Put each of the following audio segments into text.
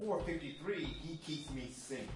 453, He Keeps Me Singing.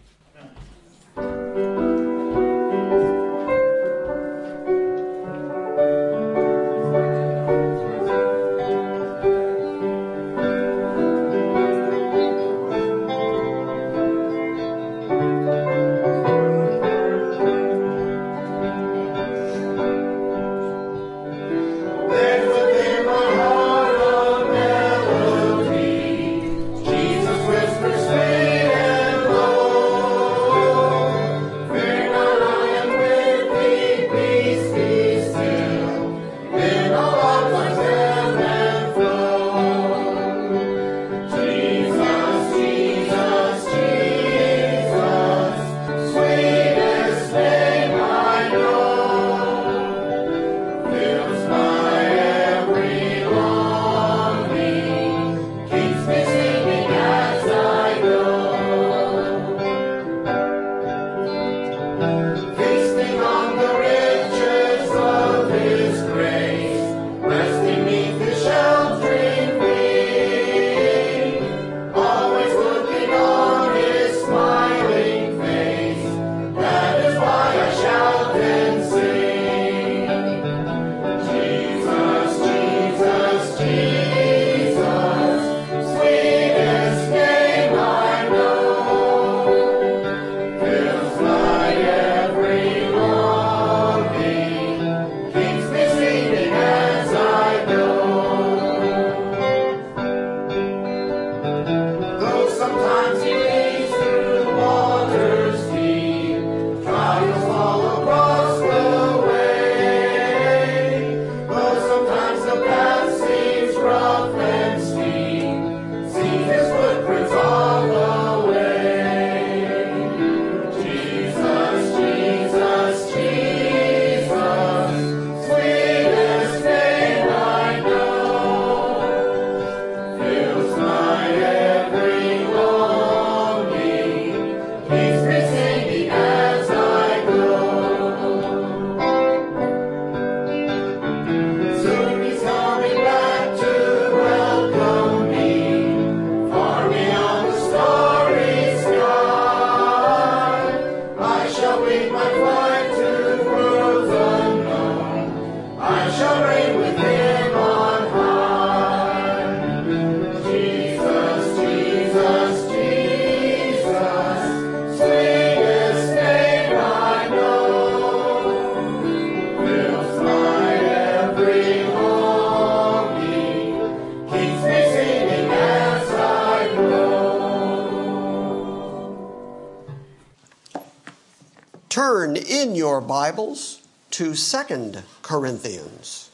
Second Corinthians.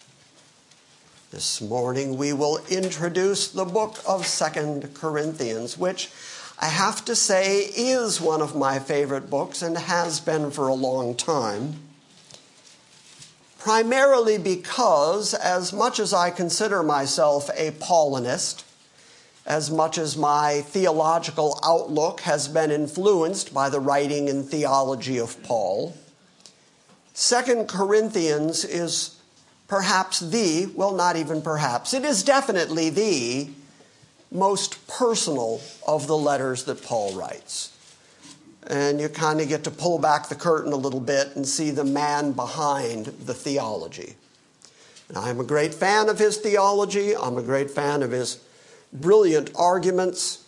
This morning we will introduce the book of Second Corinthians, which I have to say is one of my favorite books and has been for a long time. Primarily because, as much as I consider myself a Paulinist, as much as my theological outlook has been influenced by the writing and theology of Paul, Second Corinthians is perhaps the, well, not even perhaps, it is definitely the most personal of the letters that Paul writes. And you kind of get to pull back the curtain a little bit and see the man behind the theology. And I'm a great fan of his theology, I'm a great fan of his brilliant arguments,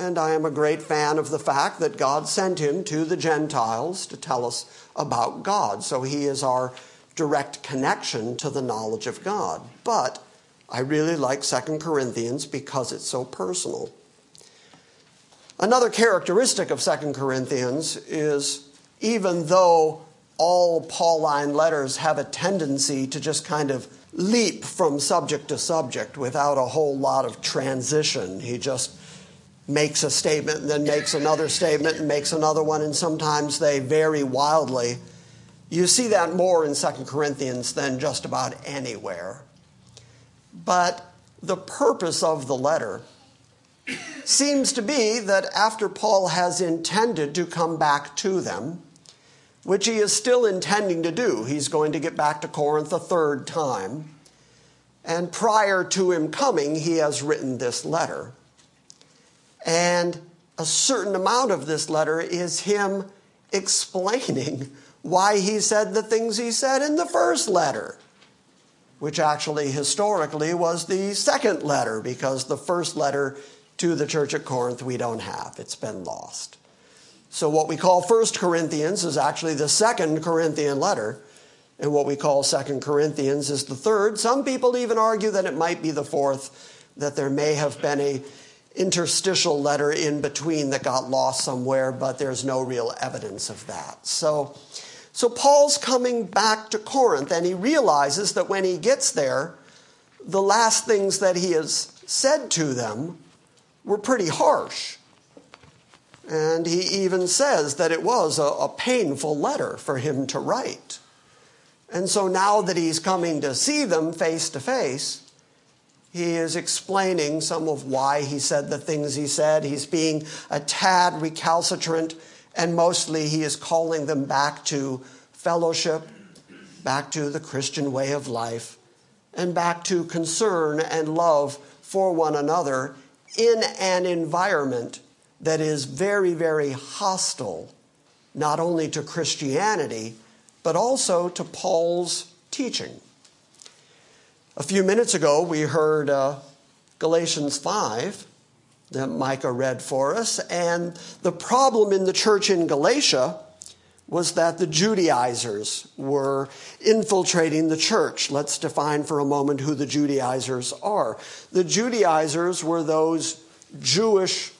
and I am a great fan of the fact that God sent him to the Gentiles to tell us about God. So he is our direct connection to the knowledge of God. But I really like Second Corinthians because it's so personal. Another characteristic of Second Corinthians is even though all Pauline letters have a tendency to just kind of leap from subject to subject without a whole lot of transition. He just makes a statement and then makes another statement and makes another one, and sometimes they vary wildly. You see that more in 2 Corinthians than just about anywhere. But the purpose of the letter seems to be that after Paul has intended to come back to them, which he is still intending to do. He's going to get back to Corinth a third time. And prior to him coming, he has written this letter. And a certain amount of this letter is him explaining why he said the things he said in the first letter, which actually historically was the second letter, because the first letter to the church at Corinth we don't have. It's been lost. So, what we call First Corinthians is actually the second Corinthian letter, and what we call Second Corinthians is the third. Some people even argue that it might be the fourth, that there may have been a interstitial letter in between that got lost somewhere, but there's no real evidence of that. So, so Paul's coming back to Corinth, and he realizes that when he gets there, the last things that he has said to them were pretty harsh. And he even says that it was a, a, painful letter for him to write. And so now that he's coming to see them face to face, he is explaining some of why he said the things he said. He's being a tad recalcitrant, and mostly he is calling them back to fellowship, back to the Christian way of life, and back to concern and love for one another in an environment that is very, very hostile, not only to Christianity, but also to Paul's teaching. A few minutes ago, we heard uh, Galatians 5 that Micah read for us, and the problem in the church in Galatia was that the Judaizers were infiltrating the church. Let's define for a moment who the Judaizers are. The Judaizers were those Jewish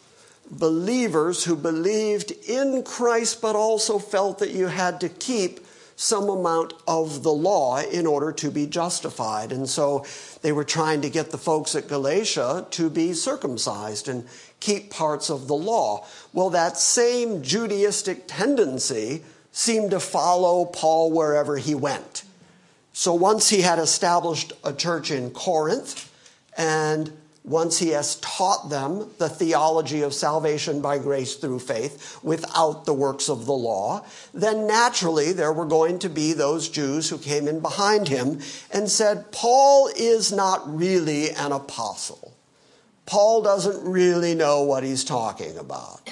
believers who believed in Christ but also felt that you had to keep some amount of the law in order to be justified. And so they were trying to get the folks at Galatia to be circumcised and keep parts of the law. Well, that same Judaistic tendency seemed to follow Paul wherever he went. So once he had established a church in Corinth and once he has taught them the theology of salvation by grace through faith without the works of the law, then naturally there were going to be those Jews who came in behind him and said, Paul is not really an apostle. Paul doesn't really know what he's talking about.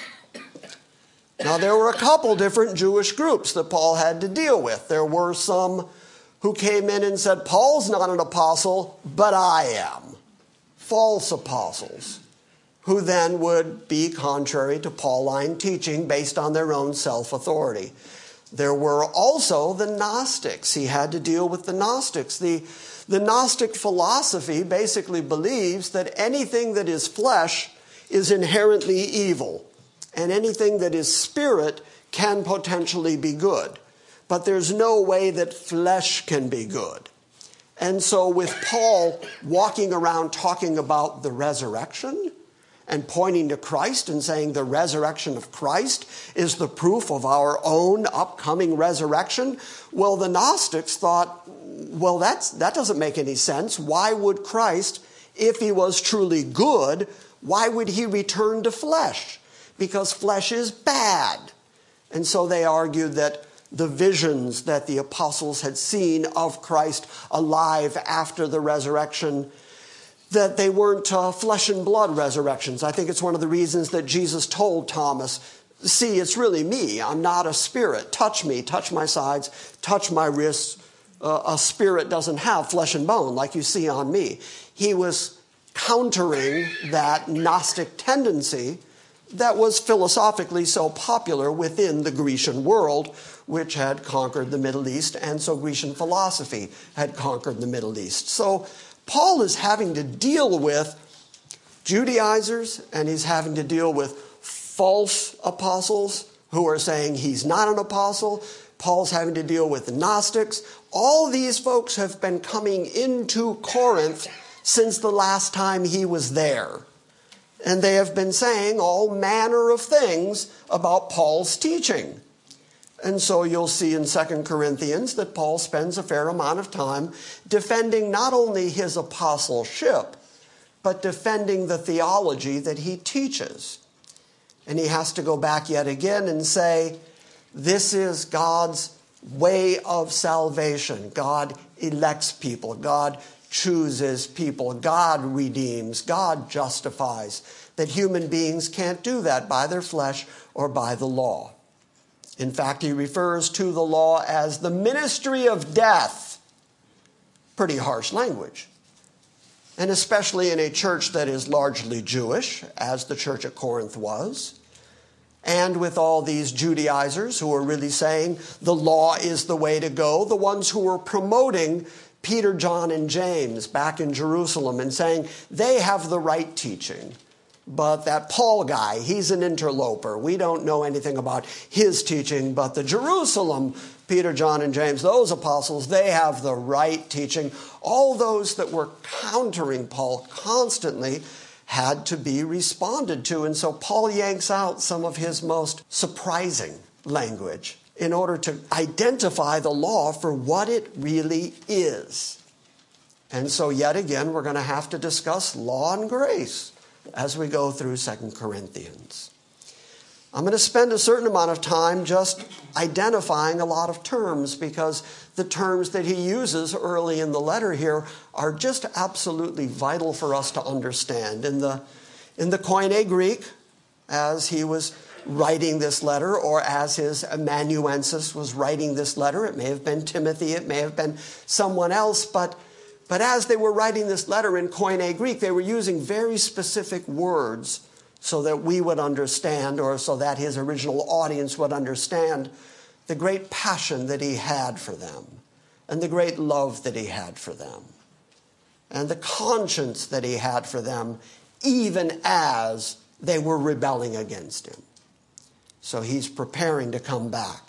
Now, there were a couple different Jewish groups that Paul had to deal with. There were some who came in and said, Paul's not an apostle, but I am false apostles, who then would be contrary to Pauline teaching based on their own self authority. There were also the Gnostics. He had to deal with the Gnostics. The, the Gnostic philosophy basically believes that anything that is flesh is inherently evil, and anything that is spirit can potentially be good. But there's no way that flesh can be good. And so, with Paul walking around talking about the resurrection and pointing to Christ and saying the resurrection of Christ is the proof of our own upcoming resurrection, well, the Gnostics thought, well, that's, that doesn't make any sense. Why would Christ, if he was truly good, why would he return to flesh? Because flesh is bad. And so they argued that the visions that the apostles had seen of Christ alive after the resurrection, that they weren't uh, flesh and blood resurrections. I think it's one of the reasons that Jesus told Thomas, See, it's really me. I'm not a spirit. Touch me, touch my sides, touch my wrists. Uh, a spirit doesn't have flesh and bone like you see on me. He was countering that Gnostic tendency that was philosophically so popular within the Grecian world, which had conquered the Middle East, and so Grecian philosophy had conquered the Middle East. So Paul is having to deal with Judaizers and he's having to deal with false apostles who are saying he's not an apostle. Paul's having to deal with Gnostics. All these folks have been coming into Corinth since the last time he was there. And they have been saying all manner of things about Paul's teaching. And so you'll see in 2 Corinthians that Paul spends a fair amount of time defending not only his apostleship, but defending the theology that he teaches. And he has to go back yet again and say, This is God's way of salvation. God elects people, God chooses people, God redeems, God justifies, that human beings can't do that by their flesh or by the law. In fact, he refers to the law as the ministry of death. Pretty harsh language. And especially in a church that is largely Jewish, as the church at Corinth was and with all these Judaizers who are really saying the law is the way to go, the ones who were promoting Peter, John, and James back in Jerusalem and saying they have the right teaching. But that Paul guy, he's an interloper. We don't know anything about his teaching, but the Jerusalem, Peter, John, and James, those apostles, they have the right teaching. All those that were countering Paul constantly had to be responded to. And so Paul yanks out some of his most surprising language in order to identify the law for what it really is. And so, yet again, we're going to have to discuss law and grace as we go through 2 Corinthians. I'm going to spend a certain amount of time just identifying a lot of terms because the terms that he uses early in the letter here are just absolutely vital for us to understand. In the, in the Koine Greek, as he was writing this letter, or as his amanuensis was writing this letter, it may have been Timothy, it may have been someone else, but, but as they were writing this letter in Koine Greek, they were using very specific words so that we would understand, or so that his original audience would understand, the great passion that he had for them, and the great love that he had for them, and the conscience that he had for them, even as they were rebelling against him. So he's preparing to come back.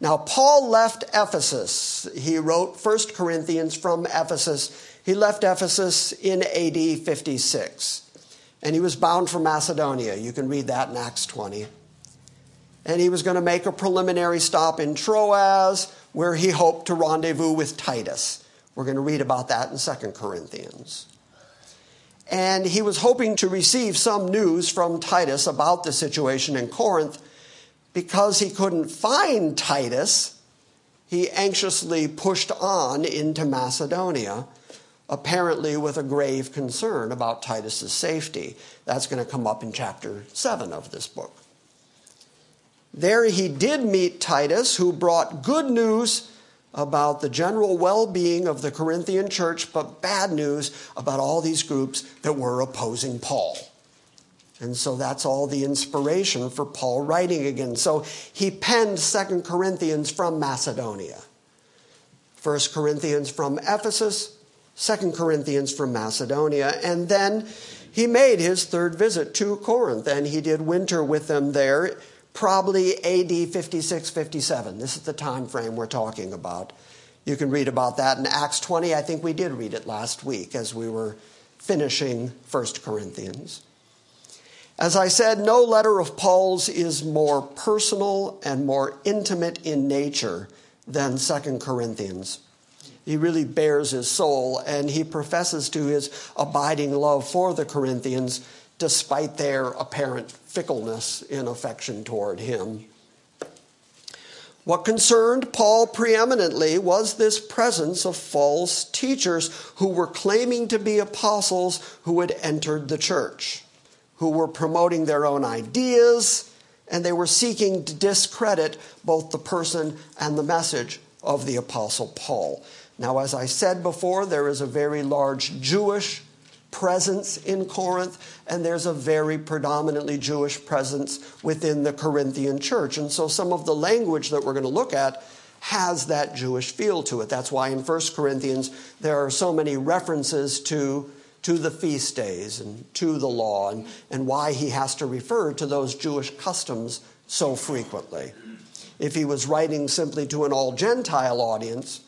Now, Paul left Ephesus. He wrote 1 Corinthians from Ephesus. He left Ephesus in AD 56 and he was bound for Macedonia. You can read that in Acts 20. And he was going to make a preliminary stop in Troas, where he hoped to rendezvous with Titus. We're going to read about that in 2 Corinthians. And he was hoping to receive some news from Titus about the situation in Corinth. Because he couldn't find Titus, he anxiously pushed on into Macedonia apparently with a grave concern about Titus's safety. That's going to come up in chapter 7 of this book. There he did meet Titus, who brought good news about the general well being of the Corinthian church, but bad news about all these groups that were opposing Paul. And so that's all the inspiration for Paul writing again. So he penned Second Corinthians from Macedonia, First Corinthians from Ephesus, Second Corinthians from Macedonia. And then he made his third visit to Corinth, and he did winter with them there, probably AD 56 57. This is the time frame we're talking about. You can read about that in Acts 20. I think we did read it last week as we were finishing 1 Corinthians. As I said, no letter of Paul's is more personal and more intimate in nature than 2 Corinthians. He really bares his soul, and he professes to his abiding love for the Corinthians despite their apparent fickleness in affection toward him. What concerned Paul preeminently was this presence of false teachers who were claiming to be apostles who had entered the church, who were promoting their own ideas, and they were seeking to discredit both the person and the message of the apostle Paul. Now, as I said before, there is a very large Jewish presence in Corinth, and there's a very predominantly Jewish presence within the Corinthian church. And so some of the language that we're going to look at has that Jewish feel to it. That's why in 1 Corinthians there are so many references to, to the feast days and to the law, and, and why he has to refer to those Jewish customs so frequently. If he was writing simply to an all Gentile audience,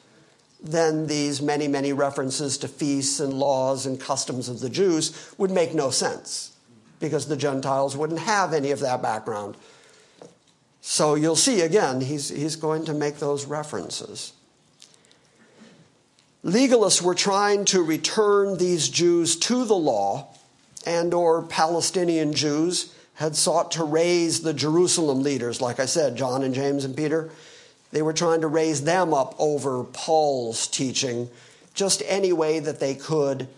then these many, many references to feasts and laws and customs of the Jews would make no sense because the Gentiles wouldn't have any of that background. So you'll see again, he's, he's going to make those references. Legalists were trying to return these Jews to the law, and or Palestinian Jews had sought to raise the Jerusalem leaders, like I said, John and James and Peter, they were trying to raise them up over Paul's teaching just any way that they could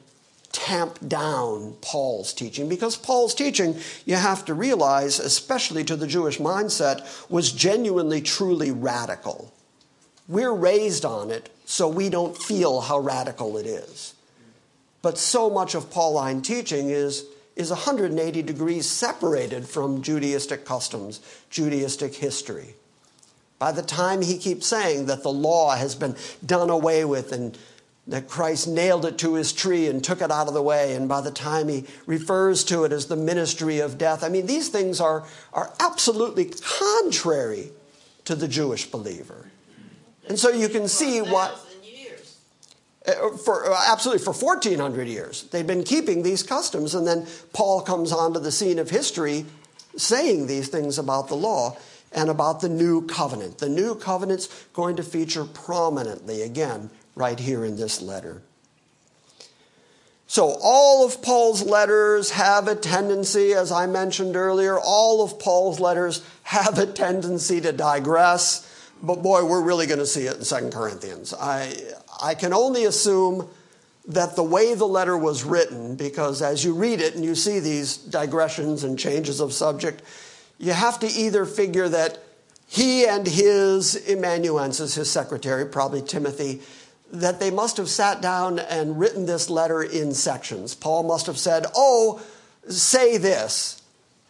tamp down Paul's teaching. Because Paul's teaching, you have to realize, especially to the Jewish mindset, was genuinely, truly radical. We're raised on it, so we don't feel how radical it is. But so much of Pauline teaching is, is 180 degrees separated from Judaistic customs, Judaistic history. By the time he keeps saying that the law has been done away with and that Christ nailed it to his tree and took it out of the way, and by the time he refers to it as the ministry of death, I mean, these things are, are absolutely contrary to the Jewish believer. And so you can see what. Uh, for uh, absolutely for 1400 years they've been keeping these customs and then paul comes onto the scene of history saying these things about the law and about the new covenant the new covenant's going to feature prominently again right here in this letter. So, all of Paul's letters have a tendency, as I mentioned earlier, all of Paul's letters have a tendency to digress. But boy, we're really going to see it in 2 Corinthians. I, I can only assume that the way the letter was written, because as you read it and you see these digressions and changes of subject, you have to either figure that he and his amanuensis, his secretary, probably Timothy, that they must have sat down and written this letter in sections. Paul must have said, Oh, say this.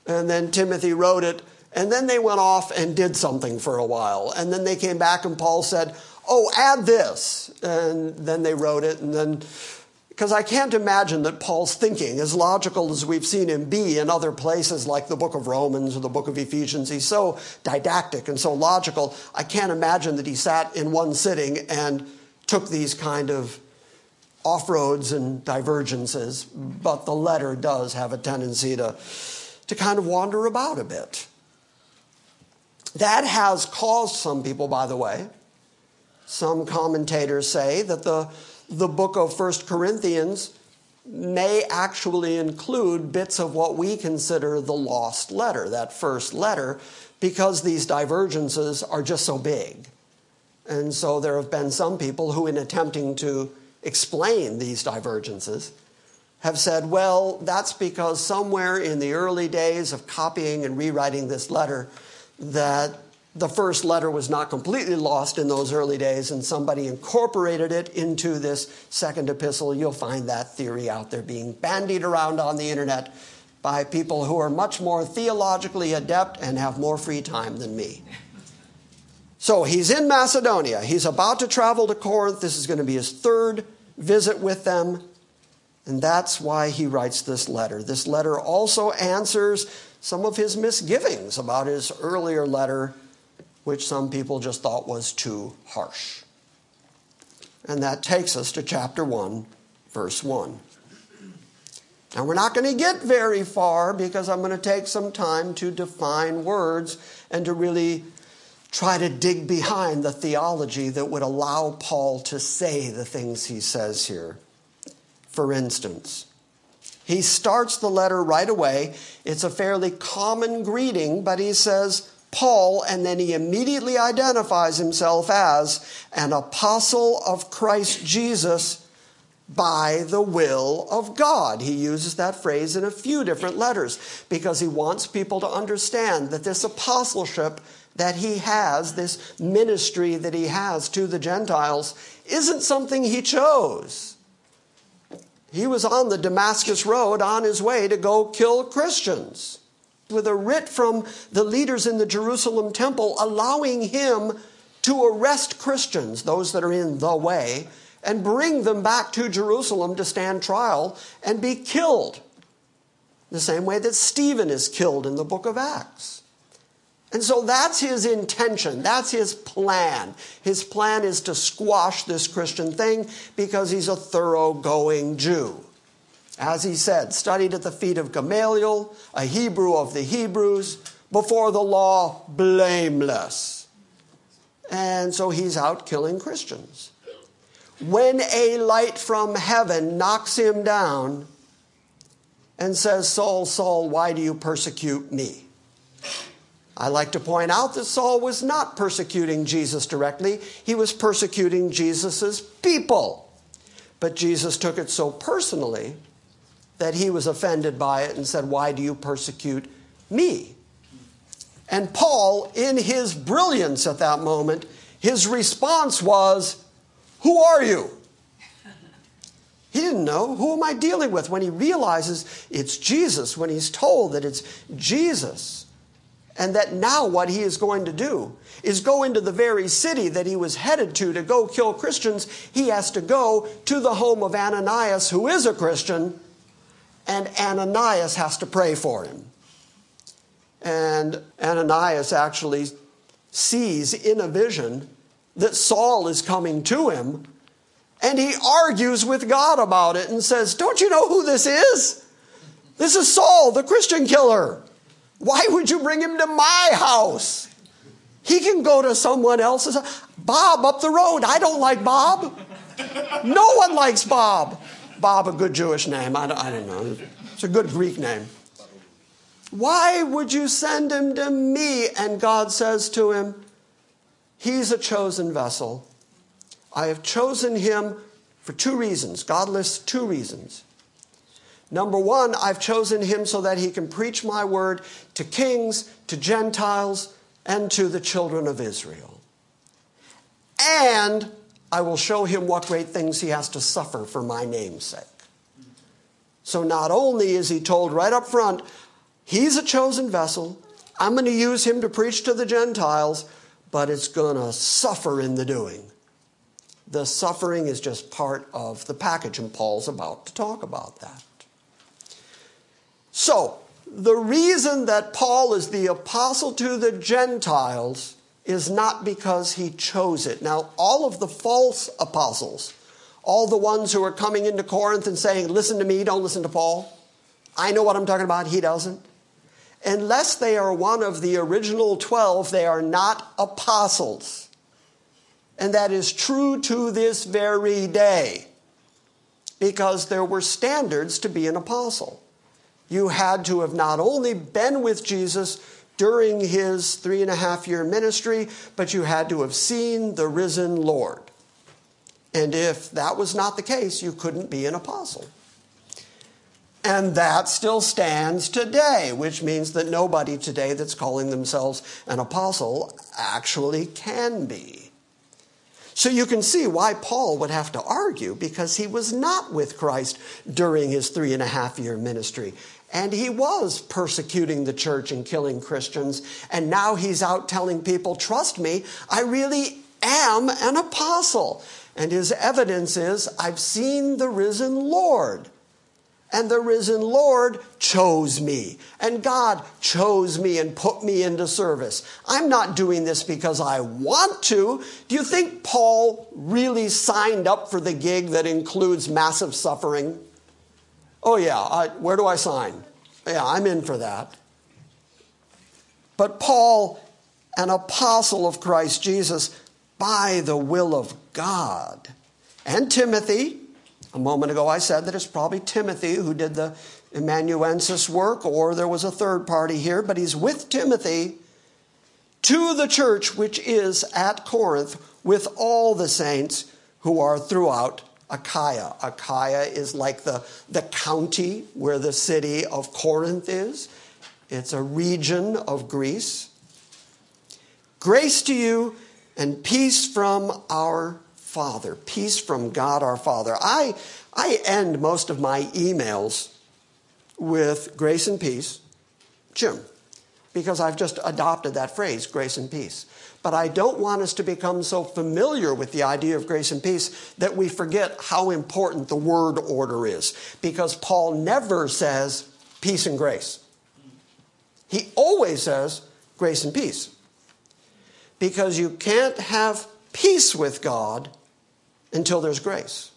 And then Timothy wrote it. And then they went off and did something for a while. And then they came back and Paul said, Oh, add this. And then they wrote it. And then, because I can't imagine that Paul's thinking, as logical as we've seen him be in other places like the book of Romans or the book of Ephesians, he's so didactic and so logical. I can't imagine that he sat in one sitting and took these kind of off roads and divergences, but the letter does have a tendency to, to kind of wander about a bit. That has caused some people, by the way, some commentators say that the, the book of First Corinthians may actually include bits of what we consider the lost letter, that first letter, because these divergences are just so big. And so there have been some people who, in attempting to explain these divergences, have said, well, that's because somewhere in the early days of copying and rewriting this letter, that the first letter was not completely lost in those early days and somebody incorporated it into this second epistle. You'll find that theory out there being bandied around on the internet by people who are much more theologically adept and have more free time than me. So he's in Macedonia. He's about to travel to Corinth. This is going to be his third visit with them. And that's why he writes this letter. This letter also answers some of his misgivings about his earlier letter, which some people just thought was too harsh. And that takes us to chapter 1, verse 1. Now, we're not going to get very far because I'm going to take some time to define words and to really try to dig behind the theology that would allow Paul to say the things he says here. For instance, he starts the letter right away. It's a fairly common greeting, but he says, Paul, and then he immediately identifies himself as an apostle of Christ Jesus by the will of God. He uses that phrase in a few different letters because he wants people to understand that this apostleship that he has, this ministry that he has to the Gentiles, isn't something he chose. He was on the Damascus Road on his way to go kill Christians with a writ from the leaders in the Jerusalem temple allowing him to arrest Christians, those that are in the way, and bring them back to Jerusalem to stand trial and be killed. The same way that Stephen is killed in the book of Acts. And so that's his intention. That's his plan. His plan is to squash this Christian thing because he's a thoroughgoing Jew. As he said, studied at the feet of Gamaliel, a Hebrew of the Hebrews, before the law, blameless. And so he's out killing Christians. When a light from heaven knocks him down and says, Saul, Saul, why do you persecute me? I like to point out that Saul was not persecuting Jesus directly, he was persecuting Jesus' people. But Jesus took it so personally that he was offended by it and said, Why do you persecute me? And Paul, in his brilliance at that moment, his response was, Who are you? He didn't know. Who am I dealing with? When he realizes it's Jesus, when he's told that it's Jesus, and that now what he is going to do is go into the very city that he was headed to to go kill Christians, he has to go to the home of Ananias, who is a Christian, and Ananias has to pray for him. And Ananias actually sees in a vision that Saul is coming to him and he argues with God about it and says, Don't you know who this is? This is Saul, the Christian killer. Why would you bring him to my house? He can go to someone else's. Bob up the road. I don't like Bob. No one likes Bob. Bob, a good Jewish name. I don't, I don't know. It's a good Greek name. Why would you send him to me? And God says to him, He's a chosen vessel. I have chosen him for two reasons. God lists two reasons. Number one, I've chosen him so that he can preach my word to kings, to Gentiles, and to the children of Israel. And I will show him what great things he has to suffer for my name's sake. So not only is he told right up front, he's a chosen vessel, I'm going to use him to preach to the Gentiles, but it's going to suffer in the doing. The suffering is just part of the package, and Paul's about to talk about that. So, the reason that Paul is the apostle to the Gentiles is not because he chose it. Now, all of the false apostles, all the ones who are coming into Corinth and saying, Listen to me, don't listen to Paul. I know what I'm talking about, he doesn't. Unless they are one of the original 12, they are not apostles. And that is true to this very day because there were standards to be an apostle. You had to have not only been with Jesus during his three and a half year ministry, but you had to have seen the risen Lord. And if that was not the case, you couldn't be an apostle. And that still stands today, which means that nobody today that's calling themselves an apostle actually can be. So you can see why Paul would have to argue because he was not with Christ during his three and a half year ministry. And he was persecuting the church and killing Christians. And now he's out telling people, trust me, I really am an apostle. And his evidence is, I've seen the risen Lord. And the risen Lord chose me. And God chose me and put me into service. I'm not doing this because I want to. Do you think Paul really signed up for the gig that includes massive suffering? Oh, yeah. I, where do I sign? Yeah, I'm in for that. But Paul, an apostle of Christ Jesus, by the will of God, and Timothy, a moment ago, I said that it's probably Timothy who did the amanuensis work, or there was a third party here, but he's with Timothy to the church which is at Corinth with all the saints who are throughout Achaia. Achaia is like the, the county where the city of Corinth is, it's a region of Greece. Grace to you and peace from our Father, peace from God our Father. I, I end most of my emails with grace and peace, Jim, because I've just adopted that phrase, grace and peace. But I don't want us to become so familiar with the idea of grace and peace that we forget how important the word order is, because Paul never says peace and grace. He always says grace and peace. Because you can't have peace with God until there's grace.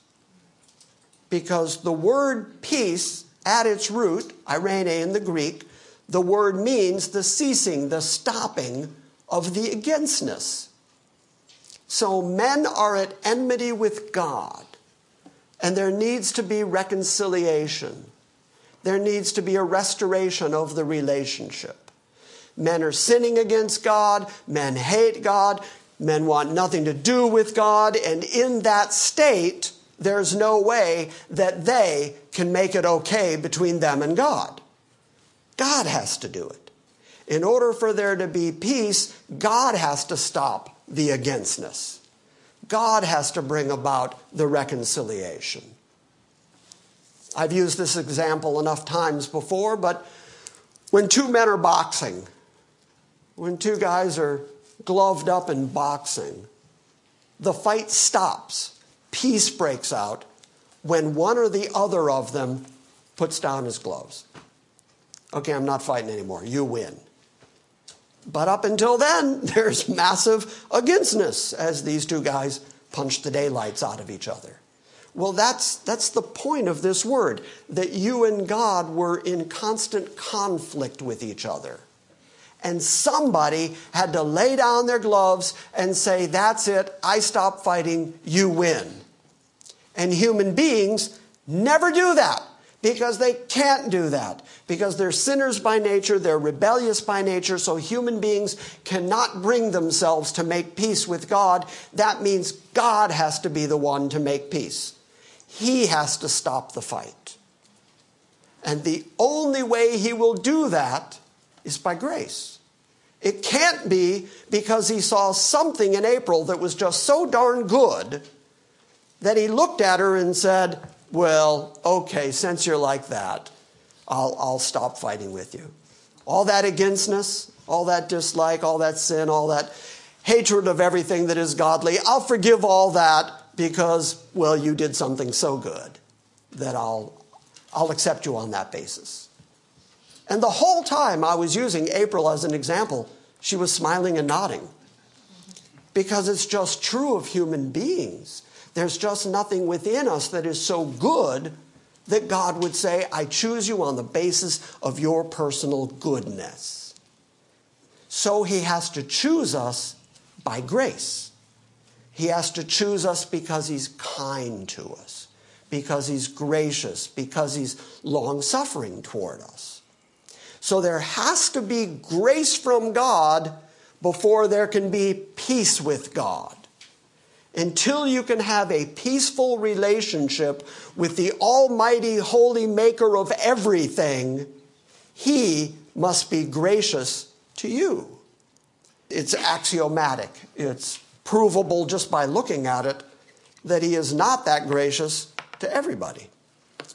Because the word peace, at its root, eirene in the Greek, the word means the ceasing, the stopping of the againstness. So men are at enmity with God, and there needs to be reconciliation. There needs to be a restoration of the relationship. Men are sinning against God, men hate God, Men want nothing to do with God, and in that state, there's no way that they can make it okay between them and God. God has to do it. In order for there to be peace, God has to stop the againstness. God has to bring about the reconciliation. I've used this example enough times before, but when two men are boxing, when two guys are gloved up in boxing, the fight stops. Peace breaks out when one or the other of them puts down his gloves. Okay, I'm not fighting anymore. You win. But up until then, there's massive againstness as these two guys punch the daylights out of each other. Well, that's, that's the point of this word that you and God were in constant conflict with each other. And somebody had to lay down their gloves and say, That's it, I stop fighting, you win. And human beings never do that because they can't do that. Because they're sinners by nature, they're rebellious by nature, so human beings cannot bring themselves to make peace with God. That means God has to be the one to make peace. He has to stop the fight. And the only way he will do that is by grace. It can't be because he saw something in April that was just so darn good that he looked at her and said, Well, okay, since you're like that, I'll, I'll stop fighting with you. All that againstness, all that dislike, all that sin, all that hatred of everything that is godly, I'll forgive all that because, well, you did something so good that I'll, I'll accept you on that basis. And the whole time I was using April as an example, she was smiling and nodding. Because it's just true of human beings. There's just nothing within us that is so good that God would say, I choose you on the basis of your personal goodness. So he has to choose us by grace. He has to choose us because he's kind to us, because he's gracious, because he's long suffering toward us. So there has to be grace from God before there can be peace with God. Until you can have a peaceful relationship with the Almighty, Holy Maker of everything, He must be gracious to you. It's axiomatic. It's provable just by looking at it that he is not that gracious to everybody.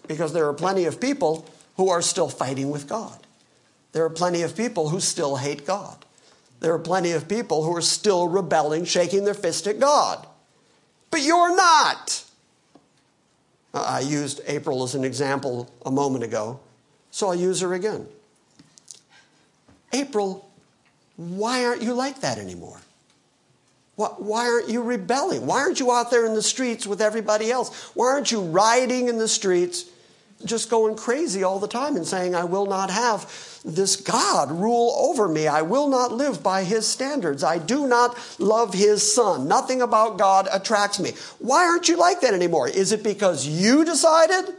Because there are plenty of people who are still fighting with God. There are plenty of people who still hate God. There are plenty of people who are still rebelling, shaking their fist at God. But you're not. Uh, I used April as an example a moment ago, so I'll use her again. April, why aren't you like that anymore? Why aren't you rebelling? Why aren't you out there in the streets with everybody else? Why aren't you rioting in the streets, just going crazy all the time and saying, I will not have this God rule over me. I will not live by his standards. I do not love his son. Nothing about God attracts me. Why aren't you like that anymore? Is it because you decided?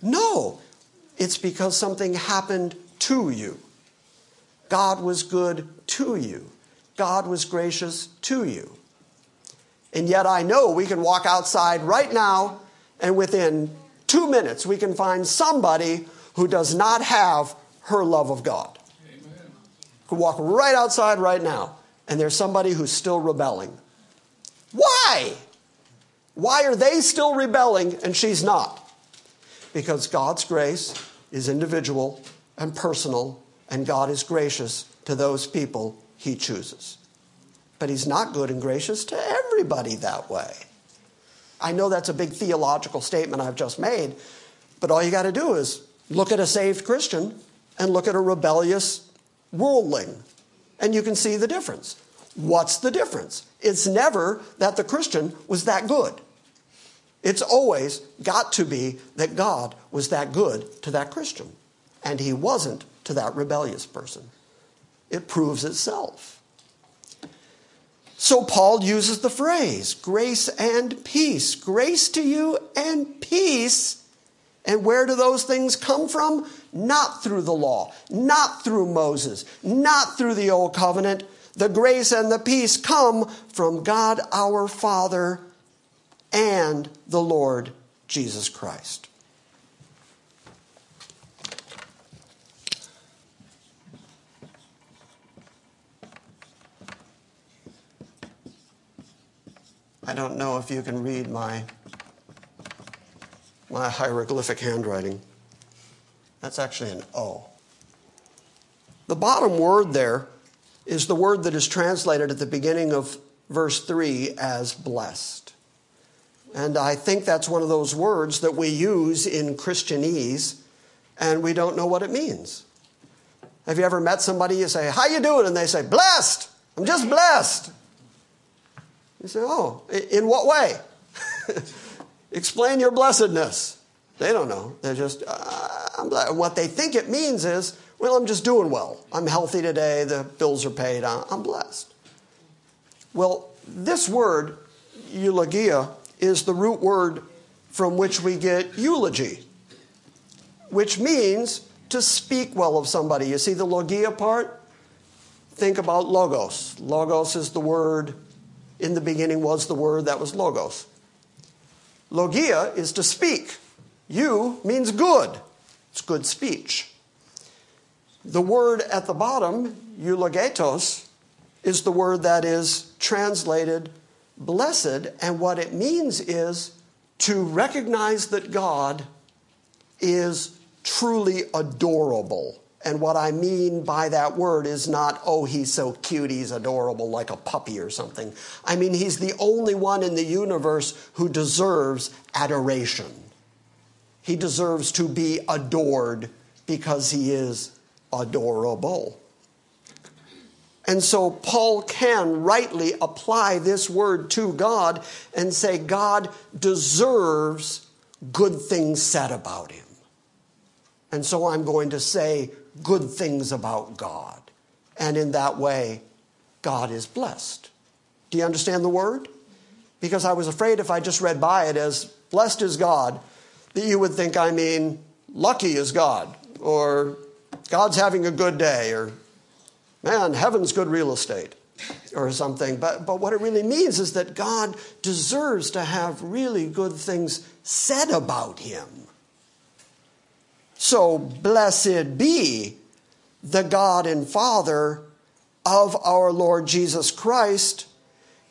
No. It's because something happened to you. God was good to you. God was gracious to you. And yet I know we can walk outside right now and within two minutes we can find somebody who does not have her love of God. Amen. Could walk right outside right now and there's somebody who's still rebelling. Why? Why are they still rebelling and she's not? Because God's grace is individual and personal, and God is gracious to those people he chooses. But he's not good and gracious to everybody that way. I know that's a big theological statement I've just made, but all you got to do is look at a saved Christian and look at a rebellious worldling, and you can see the difference. What's the difference? It's never that the Christian was that good. It's always got to be that God was that good to that Christian, and he wasn't to that rebellious person it proves itself. So Paul uses the phrase grace and peace. Grace to you and peace. And where do those things come from? Not through the law, not through Moses, not through the old covenant. The grace and the peace come from God our Father and the Lord Jesus Christ. I don't know if you can read my, my hieroglyphic handwriting. That's actually an O. The bottom word there is the word that is translated at the beginning of verse 3 as blessed. And I think that's one of those words that we use in Christianese and we don't know what it means. Have you ever met somebody you say, "How you doing?" and they say, "Blessed. I'm just blessed." You say, "Oh, in what way?" Explain your blessedness. They don't know. They're just, uh. What they think it means is, well, I'm just doing well. I'm healthy today. The bills are paid. I'm blessed. Well, this word, eulogia, is the root word from which we get eulogy, which means to speak well of somebody. You see the logia part? Think about logos. Logos is the word, in the beginning was the word that was logos. Logia is to speak. Eu means good. It's good speech. The word at the bottom, eulogetos, is the word that is translated blessed, and what it means is to recognize that God is truly adorable. And what I mean by that word is not, oh, he's so cute, he's adorable, like a puppy or something. I mean, he's the only one in the universe who deserves adoration. He deserves to be adored because he is adorable. And so Paul can rightly apply this word to God and say, God deserves good things said about him. And so I'm going to say good things about God. And in that way, God is blessed. Do you understand the word? Because I was afraid if I just read by it as blessed is God, that you would think I mean lucky is God, or God's having a good day, or man, heaven's good real estate or something. But, but what it really means is that God deserves to have really good things said about him. So, blessed be the God and Father of our Lord Jesus Christ.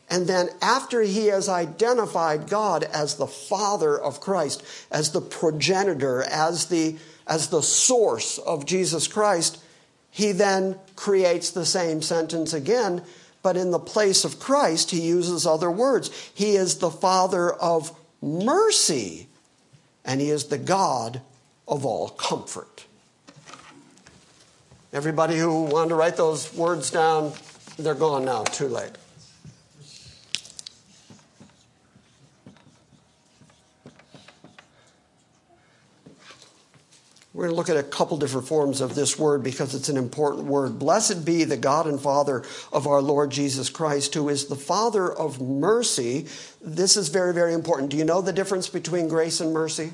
And then, after he has identified God as the Father of Christ, as the progenitor, as the, as the source of Jesus Christ, he then creates the same sentence again, but in the place of Christ, he uses other words. He is the Father of mercy, and he is the God of all comfort. Everybody who wanted to write those words down, they're gone now, too late. We're going to look at a couple different forms of this word because it's an important word. Blessed be the God and Father of our Lord Jesus Christ, who is the Father of mercy. This is very, very important. Do you know the difference between grace and mercy?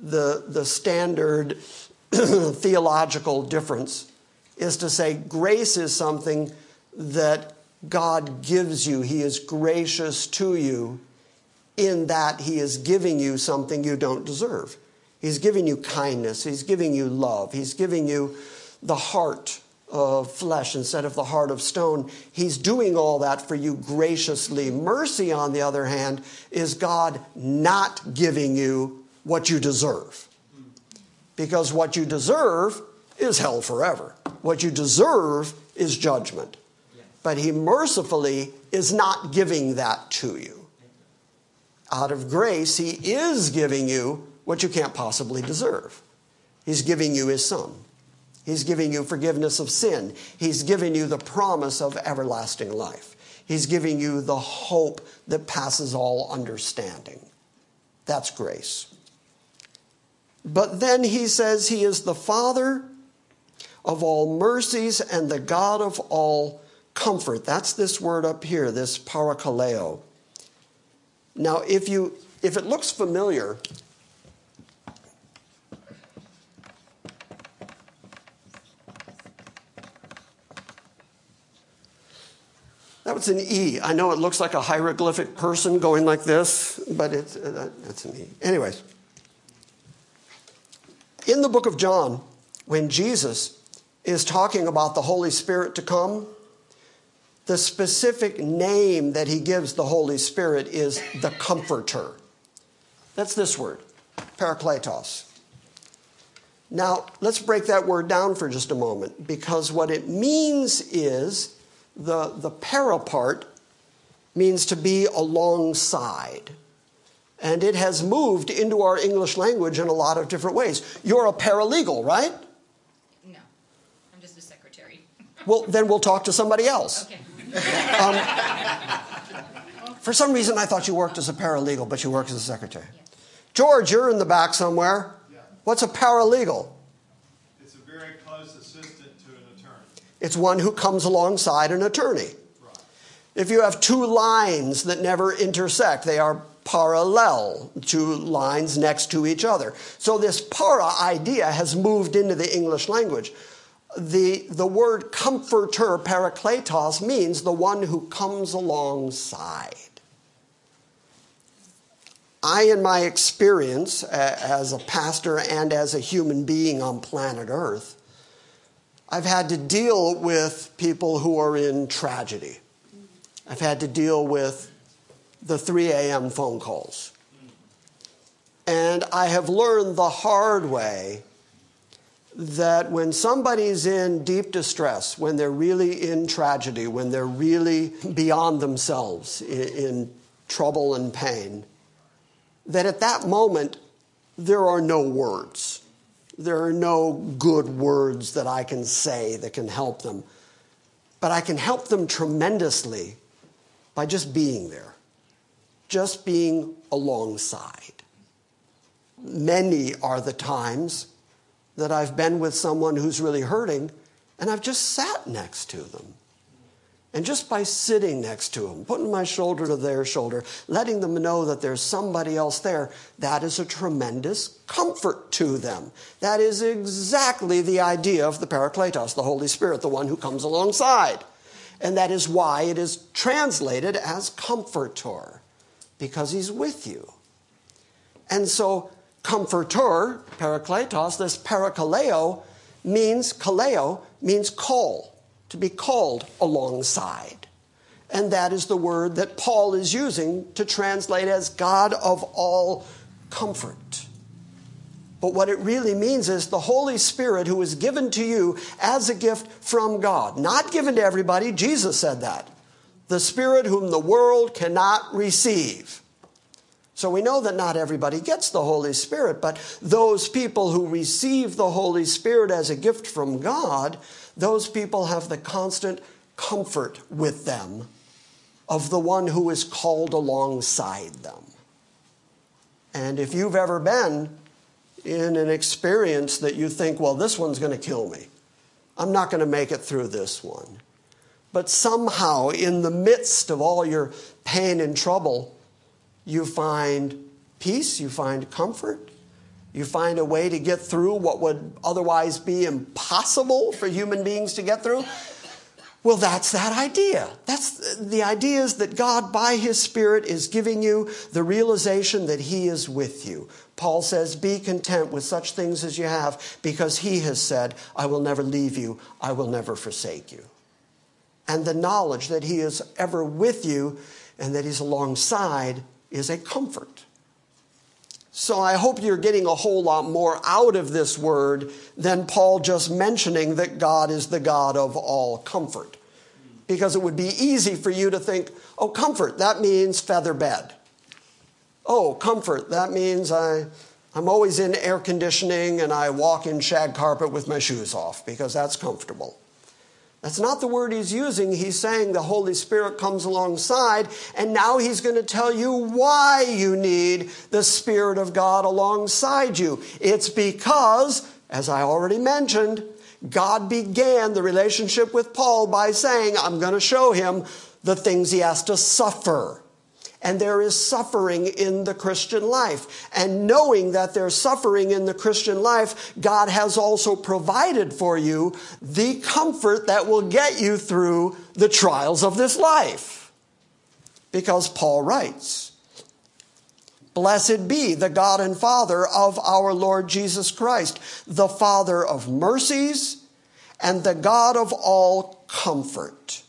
The, the standard theological difference is to say grace is something that God gives you, He is gracious to you in that He is giving you something you don't deserve. He's giving you kindness. He's giving you love. He's giving you the heart of flesh instead of the heart of stone. He's doing all that for you graciously. Mercy, on the other hand, is God not giving you what you deserve. Because what you deserve is hell forever. What you deserve is judgment. But He mercifully is not giving that to you. Out of grace, He is giving you what you can't possibly deserve. He's giving you His Son. He's giving you forgiveness of sin. He's giving you the promise of everlasting life. He's giving you the hope that passes all understanding. That's grace. But then he says he is the Father of all mercies and the God of all comfort. That's this word up here, this parakaleo. Now, if you if it looks familiar, That was an E. I know it looks like a hieroglyphic person going like this, but it's, uh, that's an E. Anyways, in the book of John, when Jesus is talking about the Holy Spirit to come, the specific name that he gives the Holy Spirit is the Comforter. That's this word, Parakletos. Now, let's break that word down for just a moment because what it means is the, the para part means to be alongside. And it has moved into our English language in a lot of different ways. You're a paralegal, right? No, I'm just a secretary. Well, then we'll talk to somebody else. Okay. Um, for some reason, I thought you worked as a paralegal, but you work as a secretary. George, you're in the back somewhere. Yeah. What's a paralegal? It's a very close assistant to an attorney. It's one who comes alongside an attorney. Right. If you have two lines that never intersect, they are parallel, two lines next to each other. So this para idea has moved into the English language. The, the word comforter, parakletos, means the one who comes alongside. I, in my experience as a pastor and as a human being on planet Earth, I've had to deal with people who are in tragedy. I've had to deal with the 3 a.m. phone calls. And I have learned the hard way that when somebody's in deep distress, when they're really in tragedy, when they're really beyond themselves in, trouble and pain, that at that moment, there are no words. There are no good words that I can say that can help them. But I can help them tremendously by just being there, just being alongside. Many are the times that I've been with someone who's really hurting and I've just sat next to them. And just by sitting next to them, putting my shoulder to their shoulder, letting them know that there's somebody else there, that is a tremendous comfort to them. That is exactly the idea of the Parakletos, the Holy Spirit, the one who comes alongside. And that is why it is translated as comforter, because he's with you. And so, comforter, parakletos, this parakaleo means, kaleo means call, to be called alongside. And that is the word that Paul is using to translate as God of all comfort. But what it really means is the Holy Spirit who is given to you as a gift from God, not given to everybody. Jesus said that. The Spirit whom the world cannot receive. So we know that not everybody gets the Holy Spirit, but those people who receive the Holy Spirit as a gift from God, those people have the constant comfort with them of the one who is called alongside them. And if you've ever been in an experience that you think, well, this one's going to kill me, I'm not going to make it through this one. But somehow, in the midst of all your pain and trouble, you find peace, you find comfort, you find a way to get through what would otherwise be impossible for human beings to get through. Well, that's that idea. That's the idea is that God, by His Spirit, is giving you the realization that He is with you. Paul says, Be content with such things as you have, because He has said, I will never leave you, I will never forsake you. And the knowledge that He is ever with you and that He's alongside is a comfort. So I hope you're getting a whole lot more out of this word than Paul just mentioning that God is the God of all comfort. Because it would be easy for you to think, oh, comfort, that means feather bed. Oh, comfort, that means I, I'm always in air conditioning and I walk in shag carpet with my shoes off because that's comfortable. That's not the word he's using. He's saying the Holy Spirit comes alongside, and now he's going to tell you why you need the Spirit of God alongside you. It's because, as I already mentioned, God began the relationship with Paul by saying, I'm going to show him the things he has to suffer. And there is suffering in the Christian life. And knowing that there's suffering in the Christian life, God has also provided for you the comfort that will get you through the trials of this life. Because Paul writes, Blessed be the God and Father of our Lord Jesus Christ, the Father of mercies and the God of all comfort,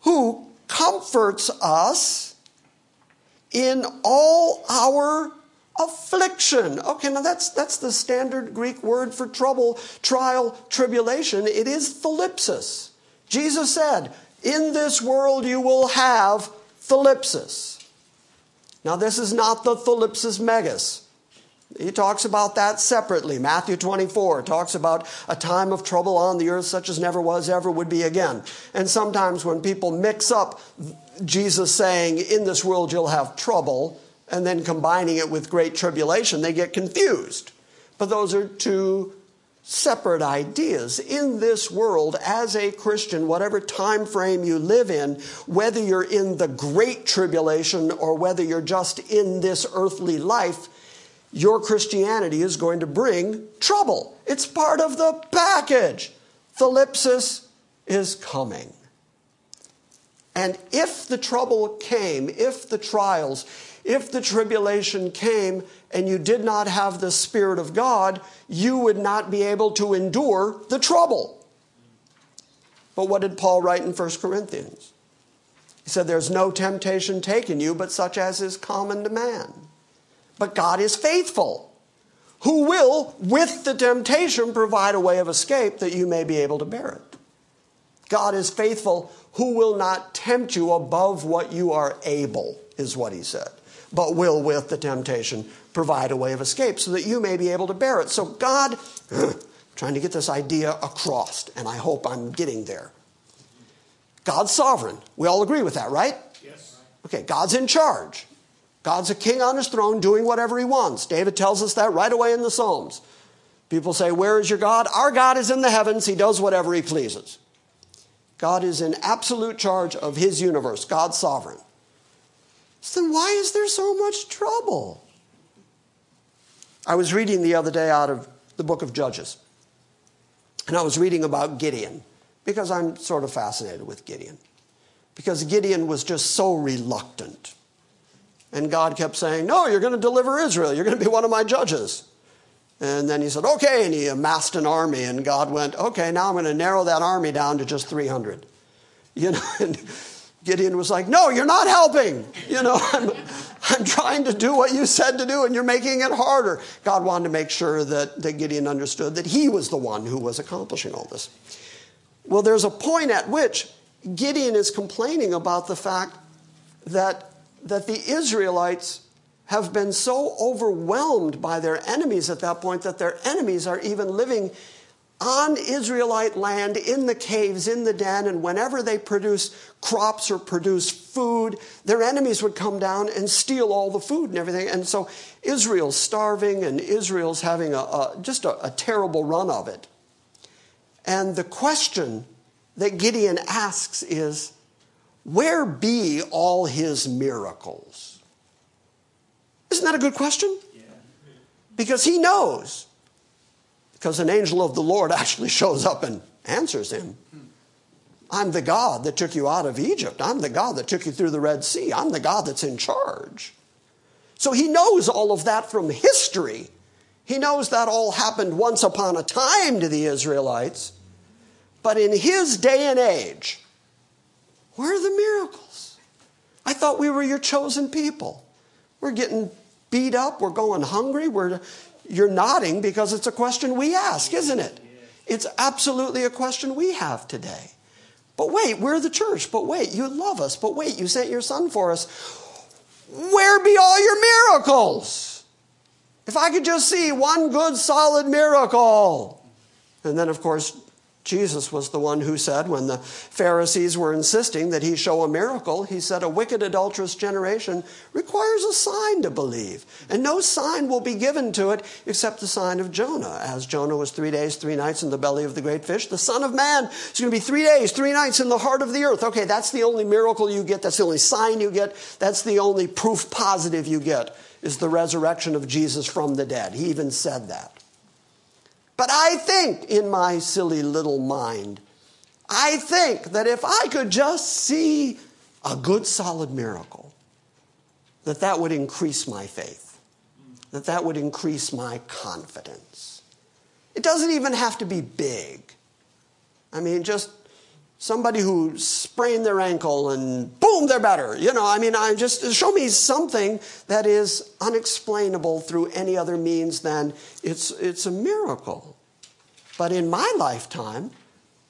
who comforts us in all our affliction. Okay, now that's, that's the standard Greek word for trouble, trial, tribulation. It is thlipsis. Jesus said, In this world you will have thlipsis. Now, this is not the thlipsis megas. He talks about that separately. Matthew 24 talks about a time of trouble on the earth such as never was, ever would be again. And sometimes when people mix up Jesus saying, In this world you'll have trouble, and then combining it with great tribulation, they get confused. But those are two separate ideas. In this world, as a Christian, whatever time frame you live in, whether you're in the great tribulation or whether you're just in this earthly life, your Christianity is going to bring trouble. It's part of the package. Thlipsis is coming. And if the trouble came, if the trials, if the tribulation came and you did not have the Spirit of God, you would not be able to endure the trouble. But what did Paul write in 1 Corinthians? He said, There's no temptation taken you but such as is common to man. But God is faithful, who will, with the temptation, provide a way of escape that you may be able to bear it. God is faithful, who will not tempt you above what you are able, is what he said, but will, with the temptation, provide a way of escape so that you may be able to bear it. So, God, trying to get this idea across, and I hope I'm getting there. God's sovereign. We all agree with that, right? Yes. Okay, God's in charge. God's a king on his throne doing whatever he wants. David tells us that right away in the Psalms. People say, Where is your God? Our God is in the heavens. He does whatever he pleases. God is in absolute charge of his universe. God's sovereign. So then why is there so much trouble? I was reading the other day out of the book of Judges. And I was reading about Gideon because I'm sort of fascinated with Gideon. Because Gideon was just so reluctant. And God kept saying, No, you're going to deliver Israel. You're going to be one of my judges. And then he said, Okay. And he amassed an army. And God went, Okay, now I'm going to narrow that army down to just 300. You know, and Gideon was like, No, you're not helping. You know, I'm, I'm trying to do what you said to do, and you're making it harder. God wanted to make sure that, that Gideon understood that he was the one who was accomplishing all this. Well, there's a point at which Gideon is complaining about the fact that that the Israelites have been so overwhelmed by their enemies at that point that their enemies are even living on Israelite land in the caves, in the den, and whenever they produce crops or produce food, their enemies would come down and steal all the food and everything. And so Israel's starving and Israel's having a, a just a, a terrible run of it. And the question that Gideon asks is where be all his miracles? Isn't that a good question? Yeah. Because he knows. Because an angel of the Lord actually shows up and answers him. I'm the God that took you out of Egypt. I'm the God that took you through the Red Sea. I'm the God that's in charge. So he knows all of that from history. He knows that all happened once upon a time to the Israelites. But in his day and age, where are the miracles? I thought we were your chosen people. We're getting beat up. We're going hungry. We're, you're nodding because it's a question we ask, isn't it? It's absolutely a question we have today. But wait, we're the church. But wait, you love us. But wait, you sent your son for us. Where be all your miracles? If I could just see one good solid miracle. And then, of course, Jesus was the one who said, when the Pharisees were insisting that he show a miracle, he said, A wicked, adulterous generation requires a sign to believe, and no sign will be given to it except the sign of Jonah. As Jonah was three days, three nights in the belly of the great fish, the Son of Man is going to be three days, three nights in the heart of the earth. Okay, that's the only miracle you get, that's the only sign you get, that's the only proof positive you get, is the resurrection of Jesus from the dead. He even said that. But I think in my silly little mind, I think that if I could just see a good solid miracle, that that would increase my faith, that that would increase my confidence. It doesn't even have to be big. I mean, just somebody who sprained their ankle and boom, they're better. You know, I mean, I just show me something that is unexplainable through any other means than it's, it's a miracle. But in my lifetime,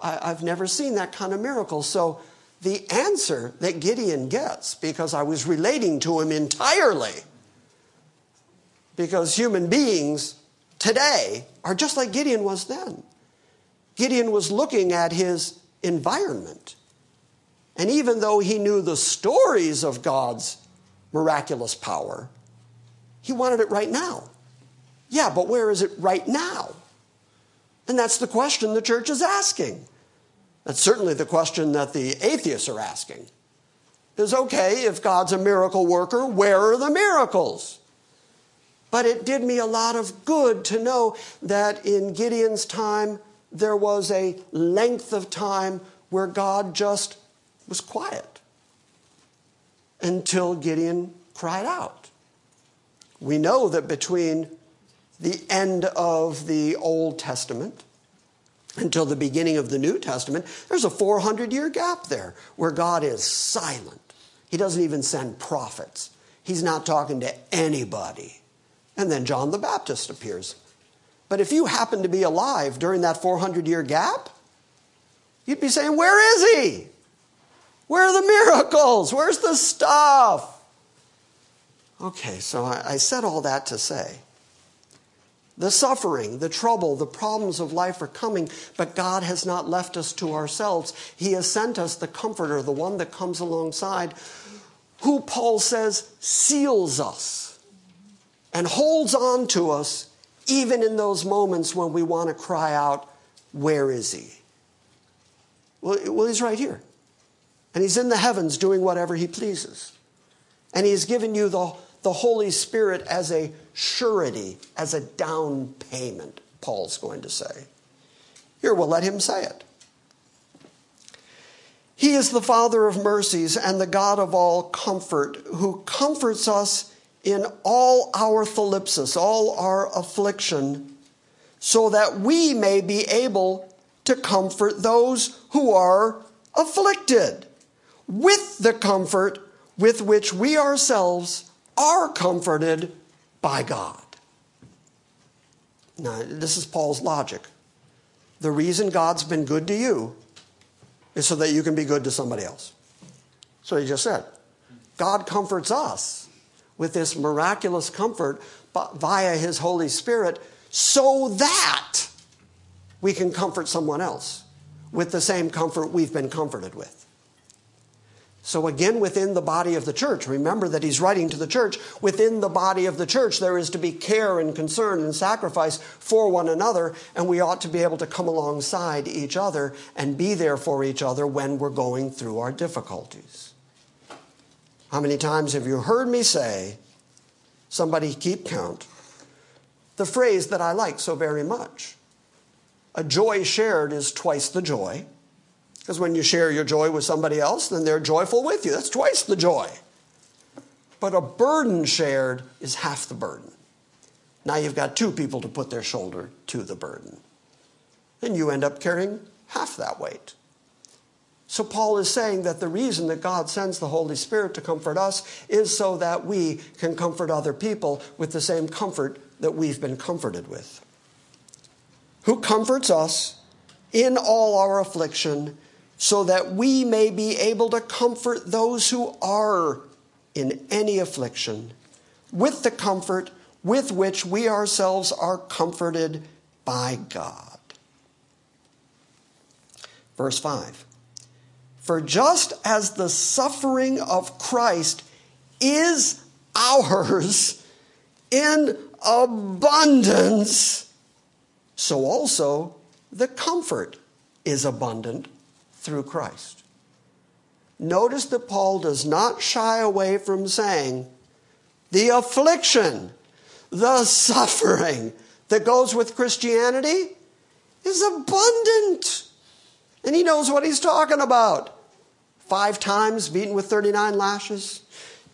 I, have never seen that kind of miracle. So the answer that Gideon gets, because I was relating to him entirely, because human beings today are just like Gideon was then. Gideon was looking at his environment. And even though he knew the stories of God's miraculous power, he wanted it right now. Yeah, but where is it right now? And that's the question the church is asking. That's certainly the question that the atheists are asking. Is okay, if God's a miracle worker, where are the miracles? But it did me a lot of good to know that in Gideon's time, there was a length of time where God just was quiet until Gideon cried out. We know that between the end of the Old Testament until the beginning of the New Testament, there's a 400 year gap there where God is silent. He doesn't even send prophets, He's not talking to anybody. And then John the Baptist appears. But if you happen to be alive during that 400 year gap, You'd be saying, Where is he? Where are the miracles? Where's the stuff? Okay, so I, I said all that to say the suffering, the trouble, the problems of life are coming, but God has not left us to ourselves. He has sent us the Comforter, the one that comes alongside, who Paul says seals us and holds on to us even in those moments when we want to cry out, Where is He? Well, well, he's right here. And he's in the heavens doing whatever he pleases. And he's given you the, the Holy Spirit as a surety, as a down payment, Paul's going to say. Here, we'll let him say it. He is the Father of mercies and the God of all comfort, who comforts us in all our thlipsis, all our affliction, so that we may be able to comfort those who are afflicted with the comfort with which we ourselves are comforted by God. Now, this is Paul's logic. The reason God's been good to you is so that you can be good to somebody else. So he just said, God comforts us with this miraculous comfort via his Holy Spirit so that we can comfort someone else with the same comfort we've been comforted with. So, again, within the body of the church, remember that he's writing to the church. Within the body of the church, there is to be care and concern and sacrifice for one another, and we ought to be able to come alongside each other and be there for each other when we're going through our difficulties. How many times have you heard me say, somebody keep count, the phrase that I like so very much? A joy shared is twice the joy. Because when you share your joy with somebody else, then they're joyful with you. That's twice the joy. But a burden shared is half the burden. Now you've got two people to put their shoulder to the burden. And you end up carrying half that weight. So Paul is saying that the reason that God sends the Holy Spirit to comfort us is so that we can comfort other people with the same comfort that we've been comforted with who comforts us in all our affliction, so that we may be able to comfort those who are in any affliction with the comfort with which we ourselves are comforted by God. Verse 5 For just as the suffering of Christ is ours in abundance, so also the comfort is abundant through Christ. Notice that Paul does not shy away from saying the affliction, the suffering that goes with Christianity is abundant. And he knows what he's talking about. Five times beaten with 39 lashes,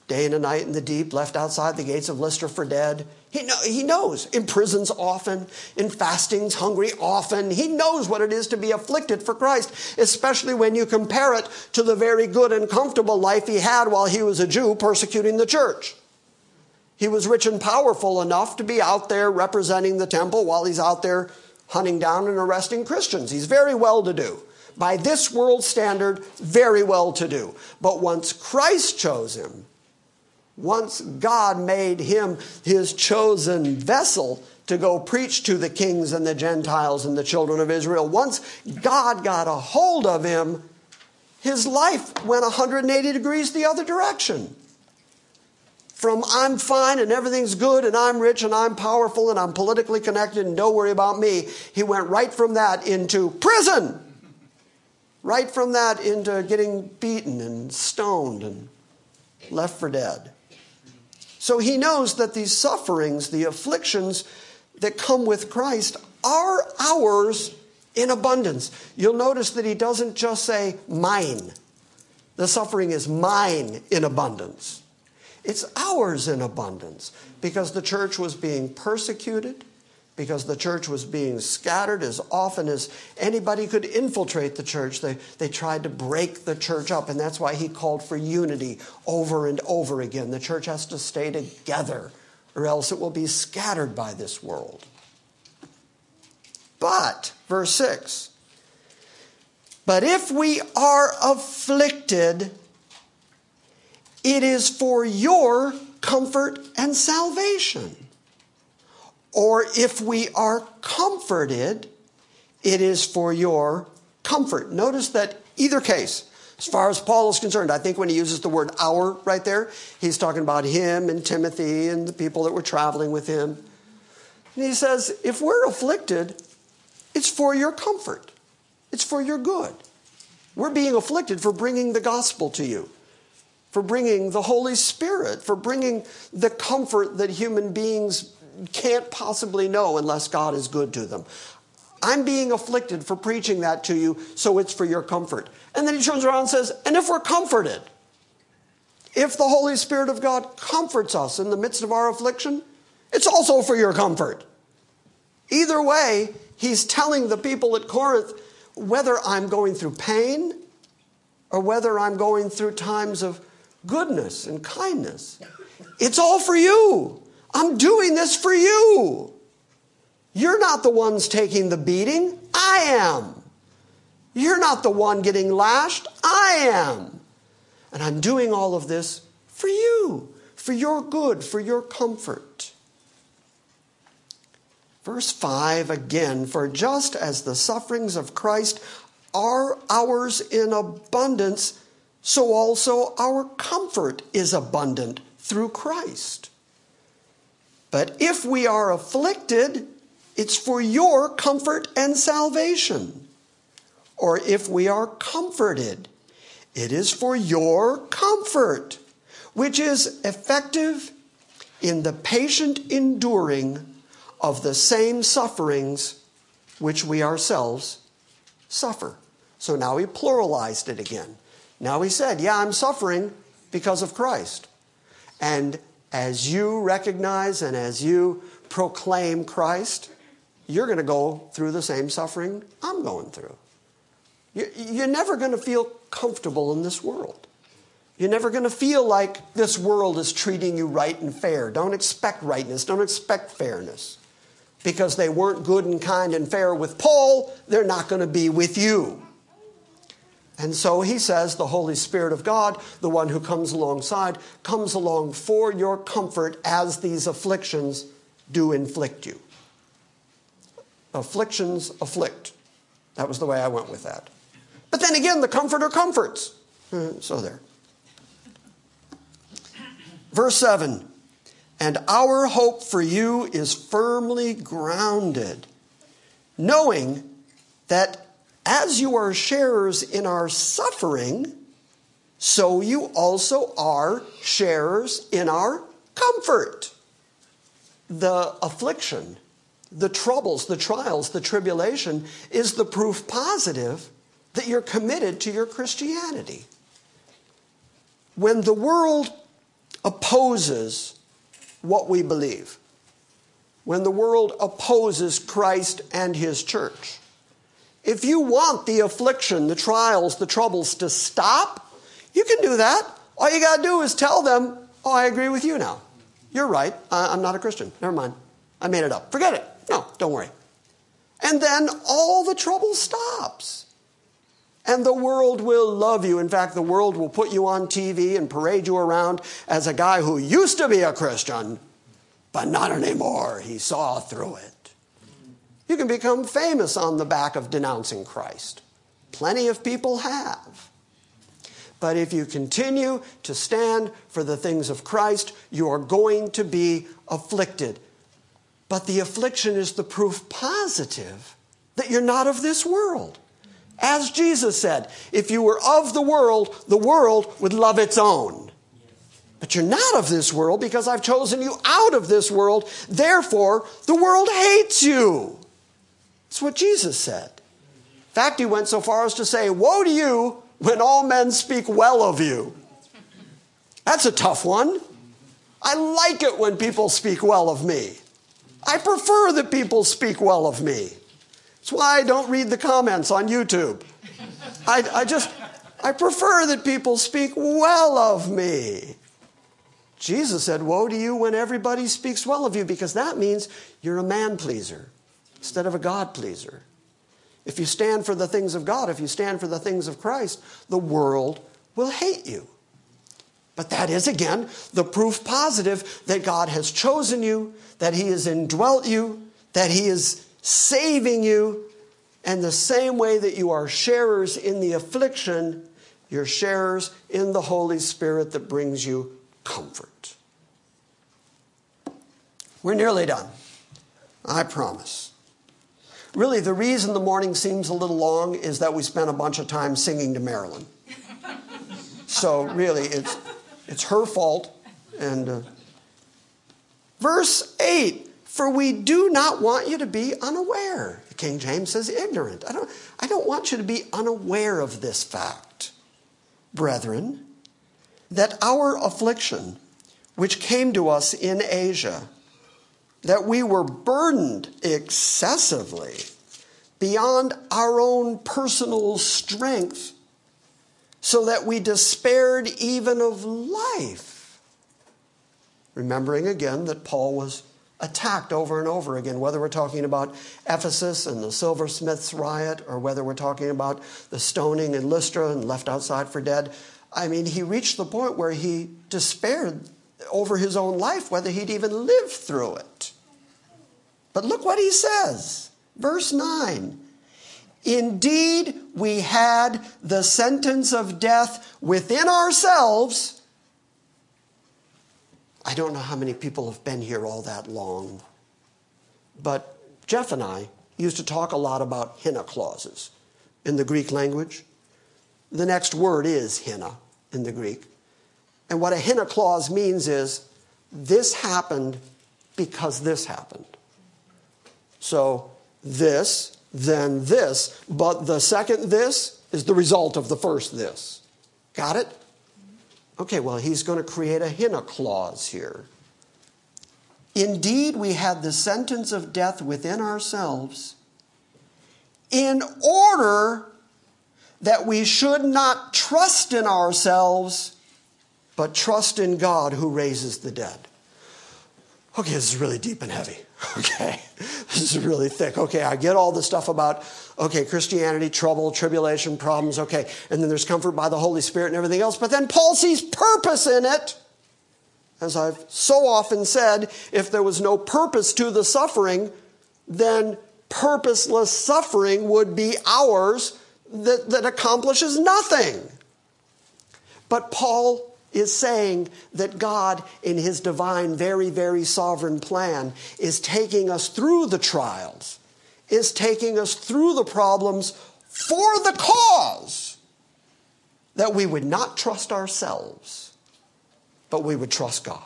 day and a night in the deep, left outside the gates of Lystra for dead. He, know, he knows. In prisons often, in fastings, hungry often. He knows what it is to be afflicted for Christ, especially when you compare it to the very good and comfortable life he had while he was a Jew persecuting the church. He was rich and powerful enough to be out there representing the temple while he's out there hunting down and arresting Christians. He's very well to do. By this world standard, very well to do. But once Christ chose him, once God made him his chosen vessel to go preach to the kings and the Gentiles and the children of Israel, once God got a hold of him, his life went 180 degrees the other direction. From I'm fine and everything's good and I'm rich and I'm powerful and I'm politically connected and don't worry about me, he went right from that into prison. Right from that into getting beaten and stoned and left for dead. So he knows that these sufferings, the afflictions that come with Christ, are ours in abundance. You'll notice that he doesn't just say mine, the suffering is mine in abundance. It's ours in abundance because the church was being persecuted, because the church was being scattered as often as anybody could infiltrate the church. They, they tried to break the church up, and that's why he called for unity over and over again. The church has to stay together, or else it will be scattered by this world. But, verse 6 But if we are afflicted, it is for your comfort and salvation. Or if we are comforted, it is for your comfort. Notice that either case, as far as Paul is concerned, I think when he uses the word our right there, he's talking about him and Timothy and the people that were traveling with him. And he says, if we're afflicted, it's for your comfort, it's for your good. We're being afflicted for bringing the gospel to you, for bringing the Holy Spirit, for bringing the comfort that human beings can't possibly know unless God is good to them. I'm being afflicted for preaching that to you, so it's for your comfort. And then he turns around and says, And if we're comforted, if the Holy Spirit of God comforts us in the midst of our affliction, it's also for your comfort. Either way, he's telling the people at Corinth whether I'm going through pain or whether I'm going through times of goodness and kindness, it's all for you. I'm doing this for you. You're not the ones taking the beating. I am. You're not the one getting lashed. I am. And I'm doing all of this for you, for your good, for your comfort. Verse 5 again For just as the sufferings of Christ are ours in abundance, so also our comfort is abundant through Christ. But if we are afflicted, it's for your comfort and salvation. Or if we are comforted, it is for your comfort, which is effective in the patient enduring of the same sufferings which we ourselves suffer. So now he pluralized it again. Now he said, Yeah, I'm suffering because of Christ. And as you recognize and as you proclaim Christ, you're going to go through the same suffering I'm going through. You're never going to feel comfortable in this world. You're never going to feel like this world is treating you right and fair. Don't expect rightness, don't expect fairness. Because they weren't good and kind and fair with Paul, they're not going to be with you. And so he says the Holy Spirit of God, the one who comes alongside, comes along for your comfort as these afflictions do inflict you. Afflictions afflict. That was the way I went with that. But then again, the comforter comforts. Uh, So there. Verse 7 And our hope for you is firmly grounded, knowing that as you are sharers in our suffering, so you also are sharers in our comfort. The affliction, the troubles, the trials, the tribulation is the proof positive that you're committed to your Christianity. When the world opposes what we believe, when the world opposes Christ and his church, if you want the affliction, the trials, the troubles to stop, you can do that. All you got to do is tell them, Oh, I agree with you now. You're right. I'm not a Christian. Never mind. I made it up. Forget it. No, don't worry. And then all the trouble stops. And the world will love you. In fact, the world will put you on TV and parade you around as a guy who used to be a Christian, but not anymore. He saw through it. You can become famous on the back of denouncing Christ. Plenty of people have. But if you continue to stand for the things of Christ, you are going to be afflicted. But the affliction is the proof positive that you're not of this world. As Jesus said, if you were of the world, the world would love its own. But you're not of this world because I've chosen you out of this world. Therefore, the world hates you. That's what Jesus said. In fact, he went so far as to say, Woe to you when all men speak well of you. That's a tough one. I like it when people speak well of me. I prefer that people speak well of me. That's why I don't read the comments on YouTube. I, I just, I prefer that people speak well of me. Jesus said, Woe to you when everybody speaks well of you, because that means you're a man pleaser instead of a God pleaser. If you stand for the things of God, if you stand for the things of Christ, the world will hate you. But that is, again, the proof positive that God has chosen you, that He has indwelt you, that He is saving you. And the same way that you are sharers in the affliction, you're sharers in the Holy Spirit that brings you comfort. We're nearly done. I promise. Really, the reason the morning seems a little long is that we spent a bunch of time singing to Marilyn. So, really, it's, it's her fault. And uh, verse 8 For we do not want you to be unaware. The King James says ignorant. I don't, I don't want you to be unaware of this fact, brethren, that our affliction, which came to us in Asia, that we were burdened excessively beyond our own personal strength, so that we despaired even of life. Remembering again that Paul was attacked over and over again, whether we're talking about Ephesus and the silversmiths riot, or whether we're talking about the stoning in Lystra and left outside for dead. I mean, he reached the point where he despaired over his own life, whether he'd even live through it. But look what he says. Verse 9. Indeed, we had the sentence of death within ourselves. I don't know how many people have been here all that long, but Jeff and I used to talk a lot about hina clauses in the Greek language. The next word is hina in the Greek. And what a hina clause means is this happened because this happened. So this, then this, but the second this is the result of the first this. Got it? Okay, well, he's going to create a hina clause here. Indeed, we had the sentence of death within ourselves in order that we should not trust in ourselves, but trust in God who raises the dead. Okay, this is really deep and heavy. Okay, this is really thick. Okay, I get all the stuff about, okay, Christianity, trouble, tribulation, problems, okay, and then there's comfort by the Holy Spirit and everything else, but then Paul sees purpose in it. As I've so often said, if there was no purpose to the suffering, then purposeless suffering would be ours that, that accomplishes nothing. But Paul is saying that God, in his divine, very, very sovereign plan, is taking us through the trials, is taking us through the problems for the cause that we would not trust ourselves, but we would trust God.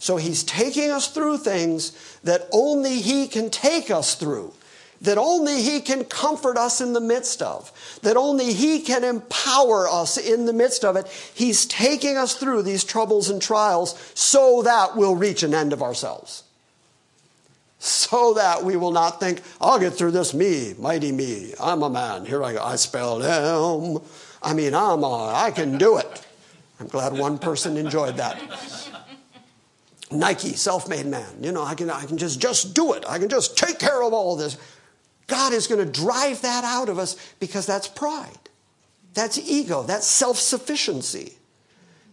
So he's taking us through things that only he can take us through that only He can comfort us in the midst of, that only He can empower us in the midst of it. He's taking us through these troubles and trials so that we'll reach an end of ourselves. So that we will not think, I'll get through this, me, mighty me, I'm a man, here I go, I spelled M. I mean, I'm a, I can do it. I'm glad one person enjoyed that. Nike, self-made man. You know, I can, I can just, just do it. I can just take care of all this. God is going to drive that out of us because that's pride. That's ego. That's self sufficiency.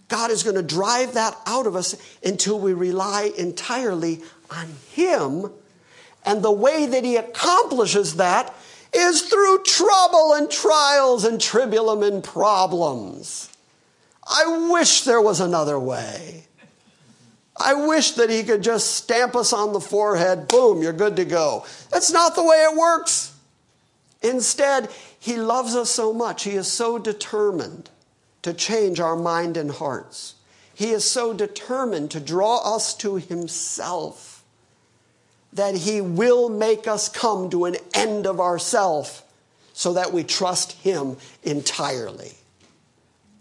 God is going to drive that out of us until we rely entirely on Him. And the way that He accomplishes that is through trouble and trials and tribulum and problems. I wish there was another way. I wish that he could just stamp us on the forehead, boom, you're good to go. That's not the way it works. Instead, he loves us so much, he is so determined to change our mind and hearts. He is so determined to draw us to himself that he will make us come to an end of ourself so that we trust him entirely.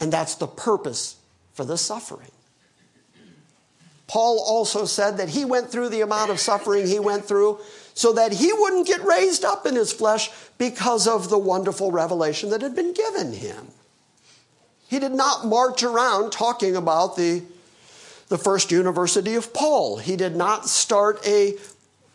And that's the purpose for the suffering. Paul also said that he went through the amount of suffering he went through so that he wouldn't get raised up in his flesh because of the wonderful revelation that had been given him. He did not march around talking about the, the first university of Paul. He did not start a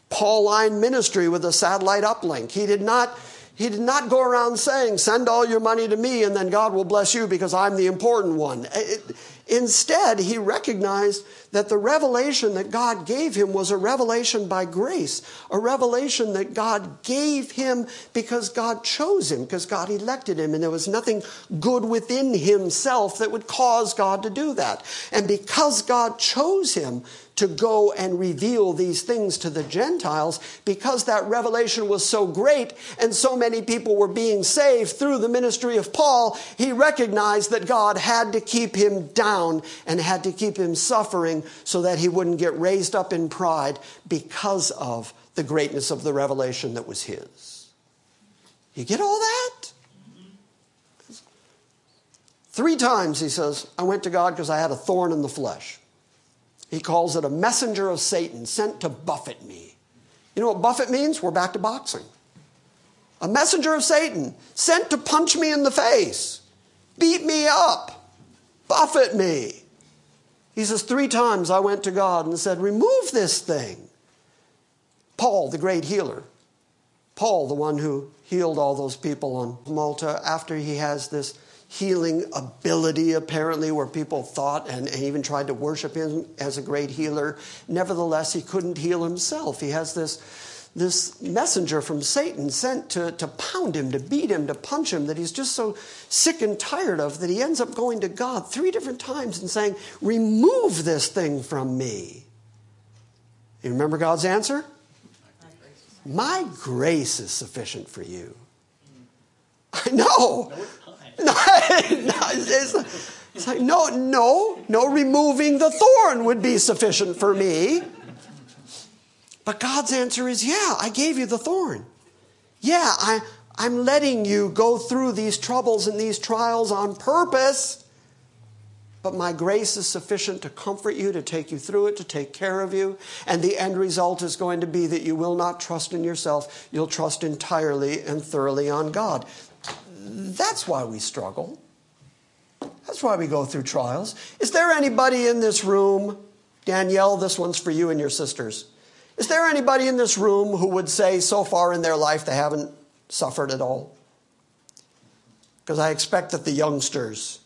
Pauline ministry with a satellite uplink. He did not he did not go around saying, Send all your money to me and then God will bless you because I'm the important one. It, instead, he recognized that the revelation that God gave him was a revelation by grace, a revelation that God gave him because God chose him, because God elected him, and there was nothing good within himself that would cause God to do that. And because God chose him, to go and reveal these things to the Gentiles because that revelation was so great and so many people were being saved through the ministry of Paul, he recognized that God had to keep him down and had to keep him suffering so that he wouldn't get raised up in pride because of the greatness of the revelation that was his. You get all that? Three times he says, I went to God because I had a thorn in the flesh. He calls it a messenger of Satan sent to buffet me. You know what buffet means? We're back to boxing. A messenger of Satan sent to punch me in the face, beat me up, buffet me. He says, Three times I went to God and said, Remove this thing. Paul, the great healer, Paul, the one who healed all those people on Malta, after he has this healing ability, apparently, where people thought and, and, even tried to worship him as a great healer. Nevertheless, he couldn't heal himself. He has this, this messenger from Satan sent to, to pound him, to beat him, to punch him, that he's just so sick and tired of that he ends up going to God three different times and saying, Remove this thing from me. You remember God's answer? My grace is sufficient for you. I know. No, it's, it's like, no, no, no, removing the thorn would be sufficient for me. But God's answer is, yeah, I gave you the thorn. Yeah, I, I'm letting you go through these troubles and these trials on purpose. But my grace is sufficient to comfort you, to take you through it, to take care of you. And the end result is going to be that you will not trust in yourself. You'll trust entirely and thoroughly on God. That's why we struggle. That's why we go through trials. Is there anybody in this room, Danielle, this one's for you and your sisters. Is there anybody in this room who would say so far in their life they haven't suffered at all? Because I expect that the youngsters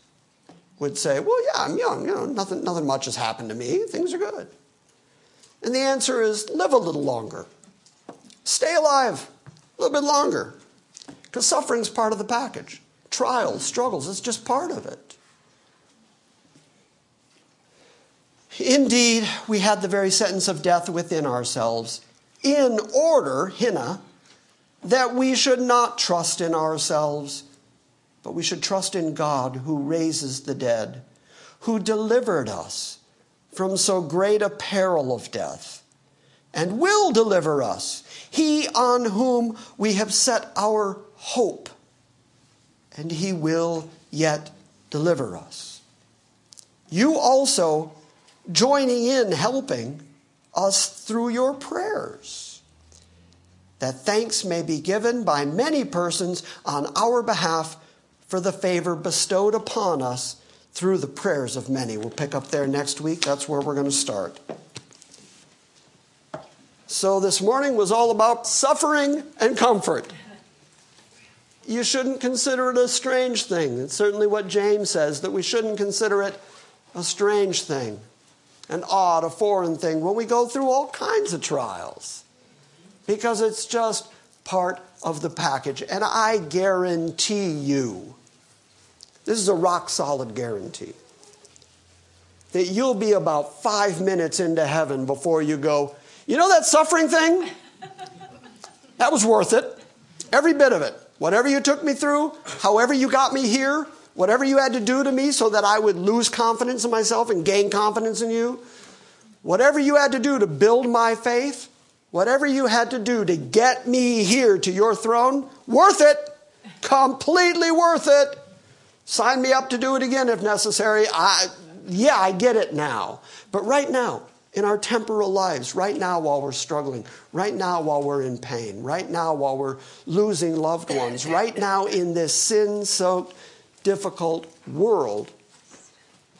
would say, well, yeah, I'm young. You know, nothing, nothing much has happened to me. Things are good. And the answer is live a little longer. Stay alive a little bit longer. Because suffering's part of the package. Trials, struggles, it's just part of it. Indeed, we had the very sentence of death within ourselves, in order, hina, that we should not trust in ourselves, but we should trust in God who raises the dead, who delivered us from so great a peril of death, and will deliver us, he on whom we have set our hope, and he will yet deliver us. You also joining in helping us through your prayers, that thanks may be given by many persons on our behalf for the favor bestowed upon us through the prayers of many. We'll pick up there next week. That's where we're going to start. So, this morning was all about suffering and comfort. You shouldn't consider it a strange thing. It's certainly what James says, that we shouldn't consider it a strange thing an odd, a foreign thing when we go through all kinds of trials because it's just part of the package. And I guarantee you, this is a rock solid guarantee, that you'll be about five minutes into heaven before you go, you know that suffering thing? That was worth it. Every bit of it. Whatever you took me through, however you got me here, Whatever you had to do to me so that I would lose confidence in myself and gain confidence in you, whatever you had to do to build my faith, whatever you had to do to get me here to your throne, worth it. Completely worth it. Sign me up to do it again if necessary. I, yeah, I get it now. But right now, in our temporal lives, right now while we're struggling, right now while we're in pain, right now while we're losing loved ones, right now in this sin soaked, difficult world,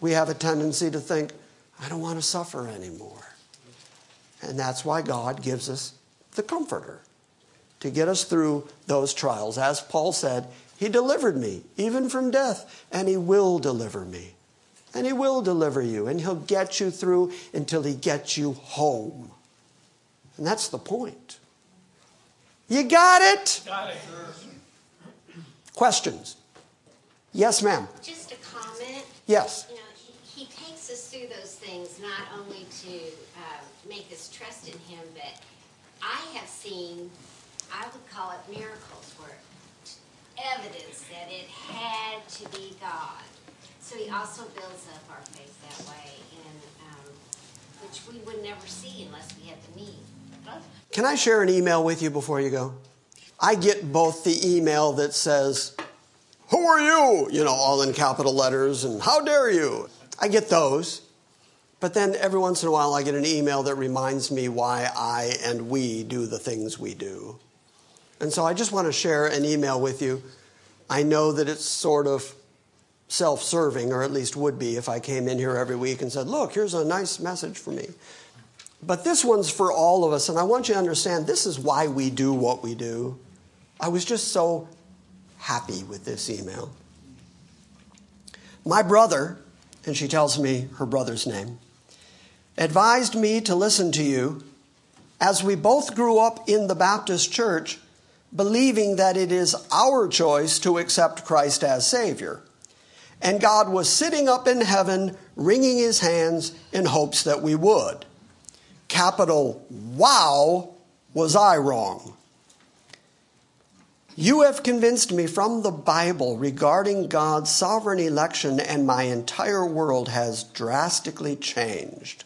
we have a tendency to think, I don't want to suffer anymore. And that's why God gives us the Comforter to get us through those trials. As Paul said, He delivered me, even from death, and He will deliver me. And He will deliver you, and He'll get you through until He gets you home. And that's the point. You got it? Got it. Questions? Yes, ma'am. Just a comment. Yes. You know, he, he takes us through those things not only to uh, make us trust in him, but I have seen, I would call it miracles, where evidence that it had to be God. So he also builds up our faith that way, and um, which we would never see unless we had the need. Can I share an email with you before you go? I get both the email that says, who are you? You know, all in capital letters, and how dare you? I get those. But then every once in a while, I get an email that reminds me why I and we do the things we do. And so I just want to share an email with you. I know that it's sort of self serving, or at least would be if I came in here every week and said, Look, here's a nice message for me. But this one's for all of us, and I want you to understand this is why we do what we do. I was just so happy with this email. My brother, and she tells me her brother's name, advised me to listen to you as we both grew up in the Baptist church believing that it is our choice to accept Christ as Savior. And God was sitting up in heaven wringing his hands in hopes that we would. Capital Wow, was I wrong? You have convinced me from the Bible regarding God's sovereign election, and my entire world has drastically changed.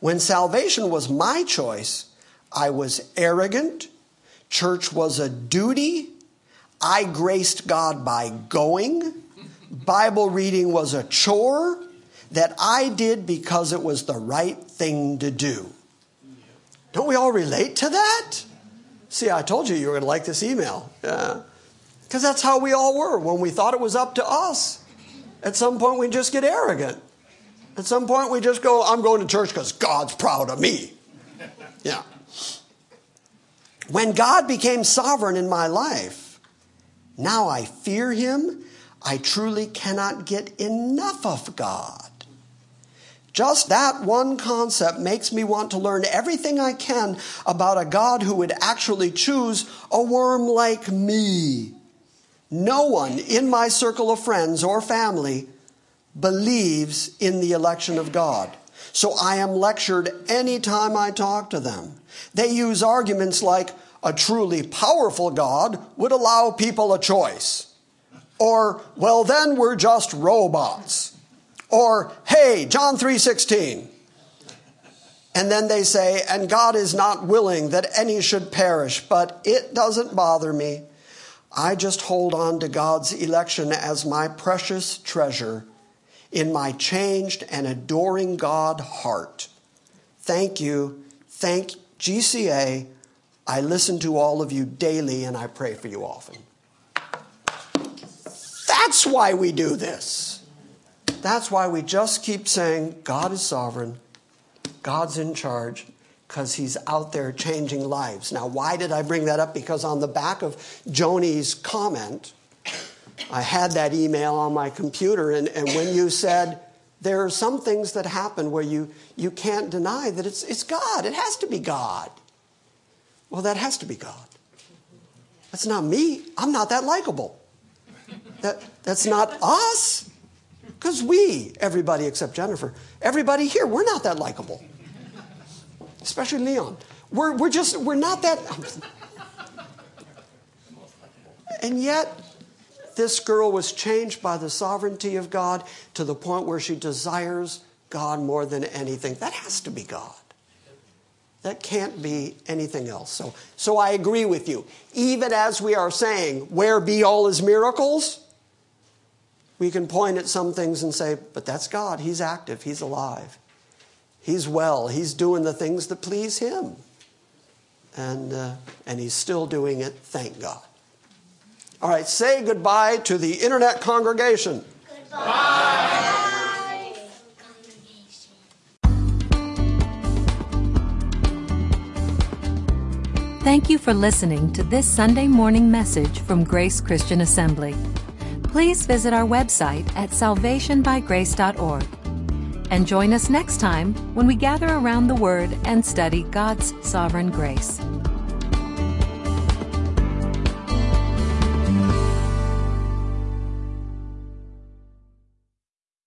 When salvation was my choice, I was arrogant. Church was a duty. I graced God by going. Bible reading was a chore that I did because it was the right thing to do. Don't we all relate to that? See, I told you you were going to like this email. Yeah. Because that's how we all were when we thought it was up to us. At some point, we just get arrogant. At some point, we just go, I'm going to church because God's proud of me. Yeah. When God became sovereign in my life, now I fear him. I truly cannot get enough of God. Just that one concept makes me want to learn everything I can about a God who would actually choose a worm like me. No one in my circle of friends or family believes in the election of God. So I am lectured anytime I talk to them. They use arguments like a truly powerful God would allow people a choice. Or, well, then we're just robots. Or, hey, John 3:16. And then they say, and God is not willing that any should perish, but it doesn't bother me. I just hold on to God's election as my precious treasure in my changed and adoring God heart. Thank you. Thank GCA. I listen to all of you daily and I pray for you often. That's why we do this. That's why we just keep saying God is sovereign, God's in charge, because he's out there changing lives. Now, why did I bring that up? Because on the back of Joni's comment, I had that email on my computer, and, and when you said, there are some things that happen where you, you can't deny that it's, it's God. It has to be God. Well, that has to be God. That's not me. I'm not that likable. That, that's not us. Because we, everybody except Jennifer, everybody here, we're not that likable. Especially Leon. We're, we're just, we're not that. And yet, this girl was changed by the sovereignty of God to the point where she desires God more than anything. That has to be God. That can't be anything else. So, so I agree with you. Even as we are saying, where be all his miracles? We can point at some things and say, but that's God. He's active, He's alive, He's well, He's doing the things that please Him. And, uh, and He's still doing it, thank God. All right, say goodbye to the internet congregation. Goodbye. Thank you for listening to this Sunday morning message from Grace Christian Assembly please visit our website at salvationbygrace.org. And join us next time when we gather around the Word and study God's sovereign grace.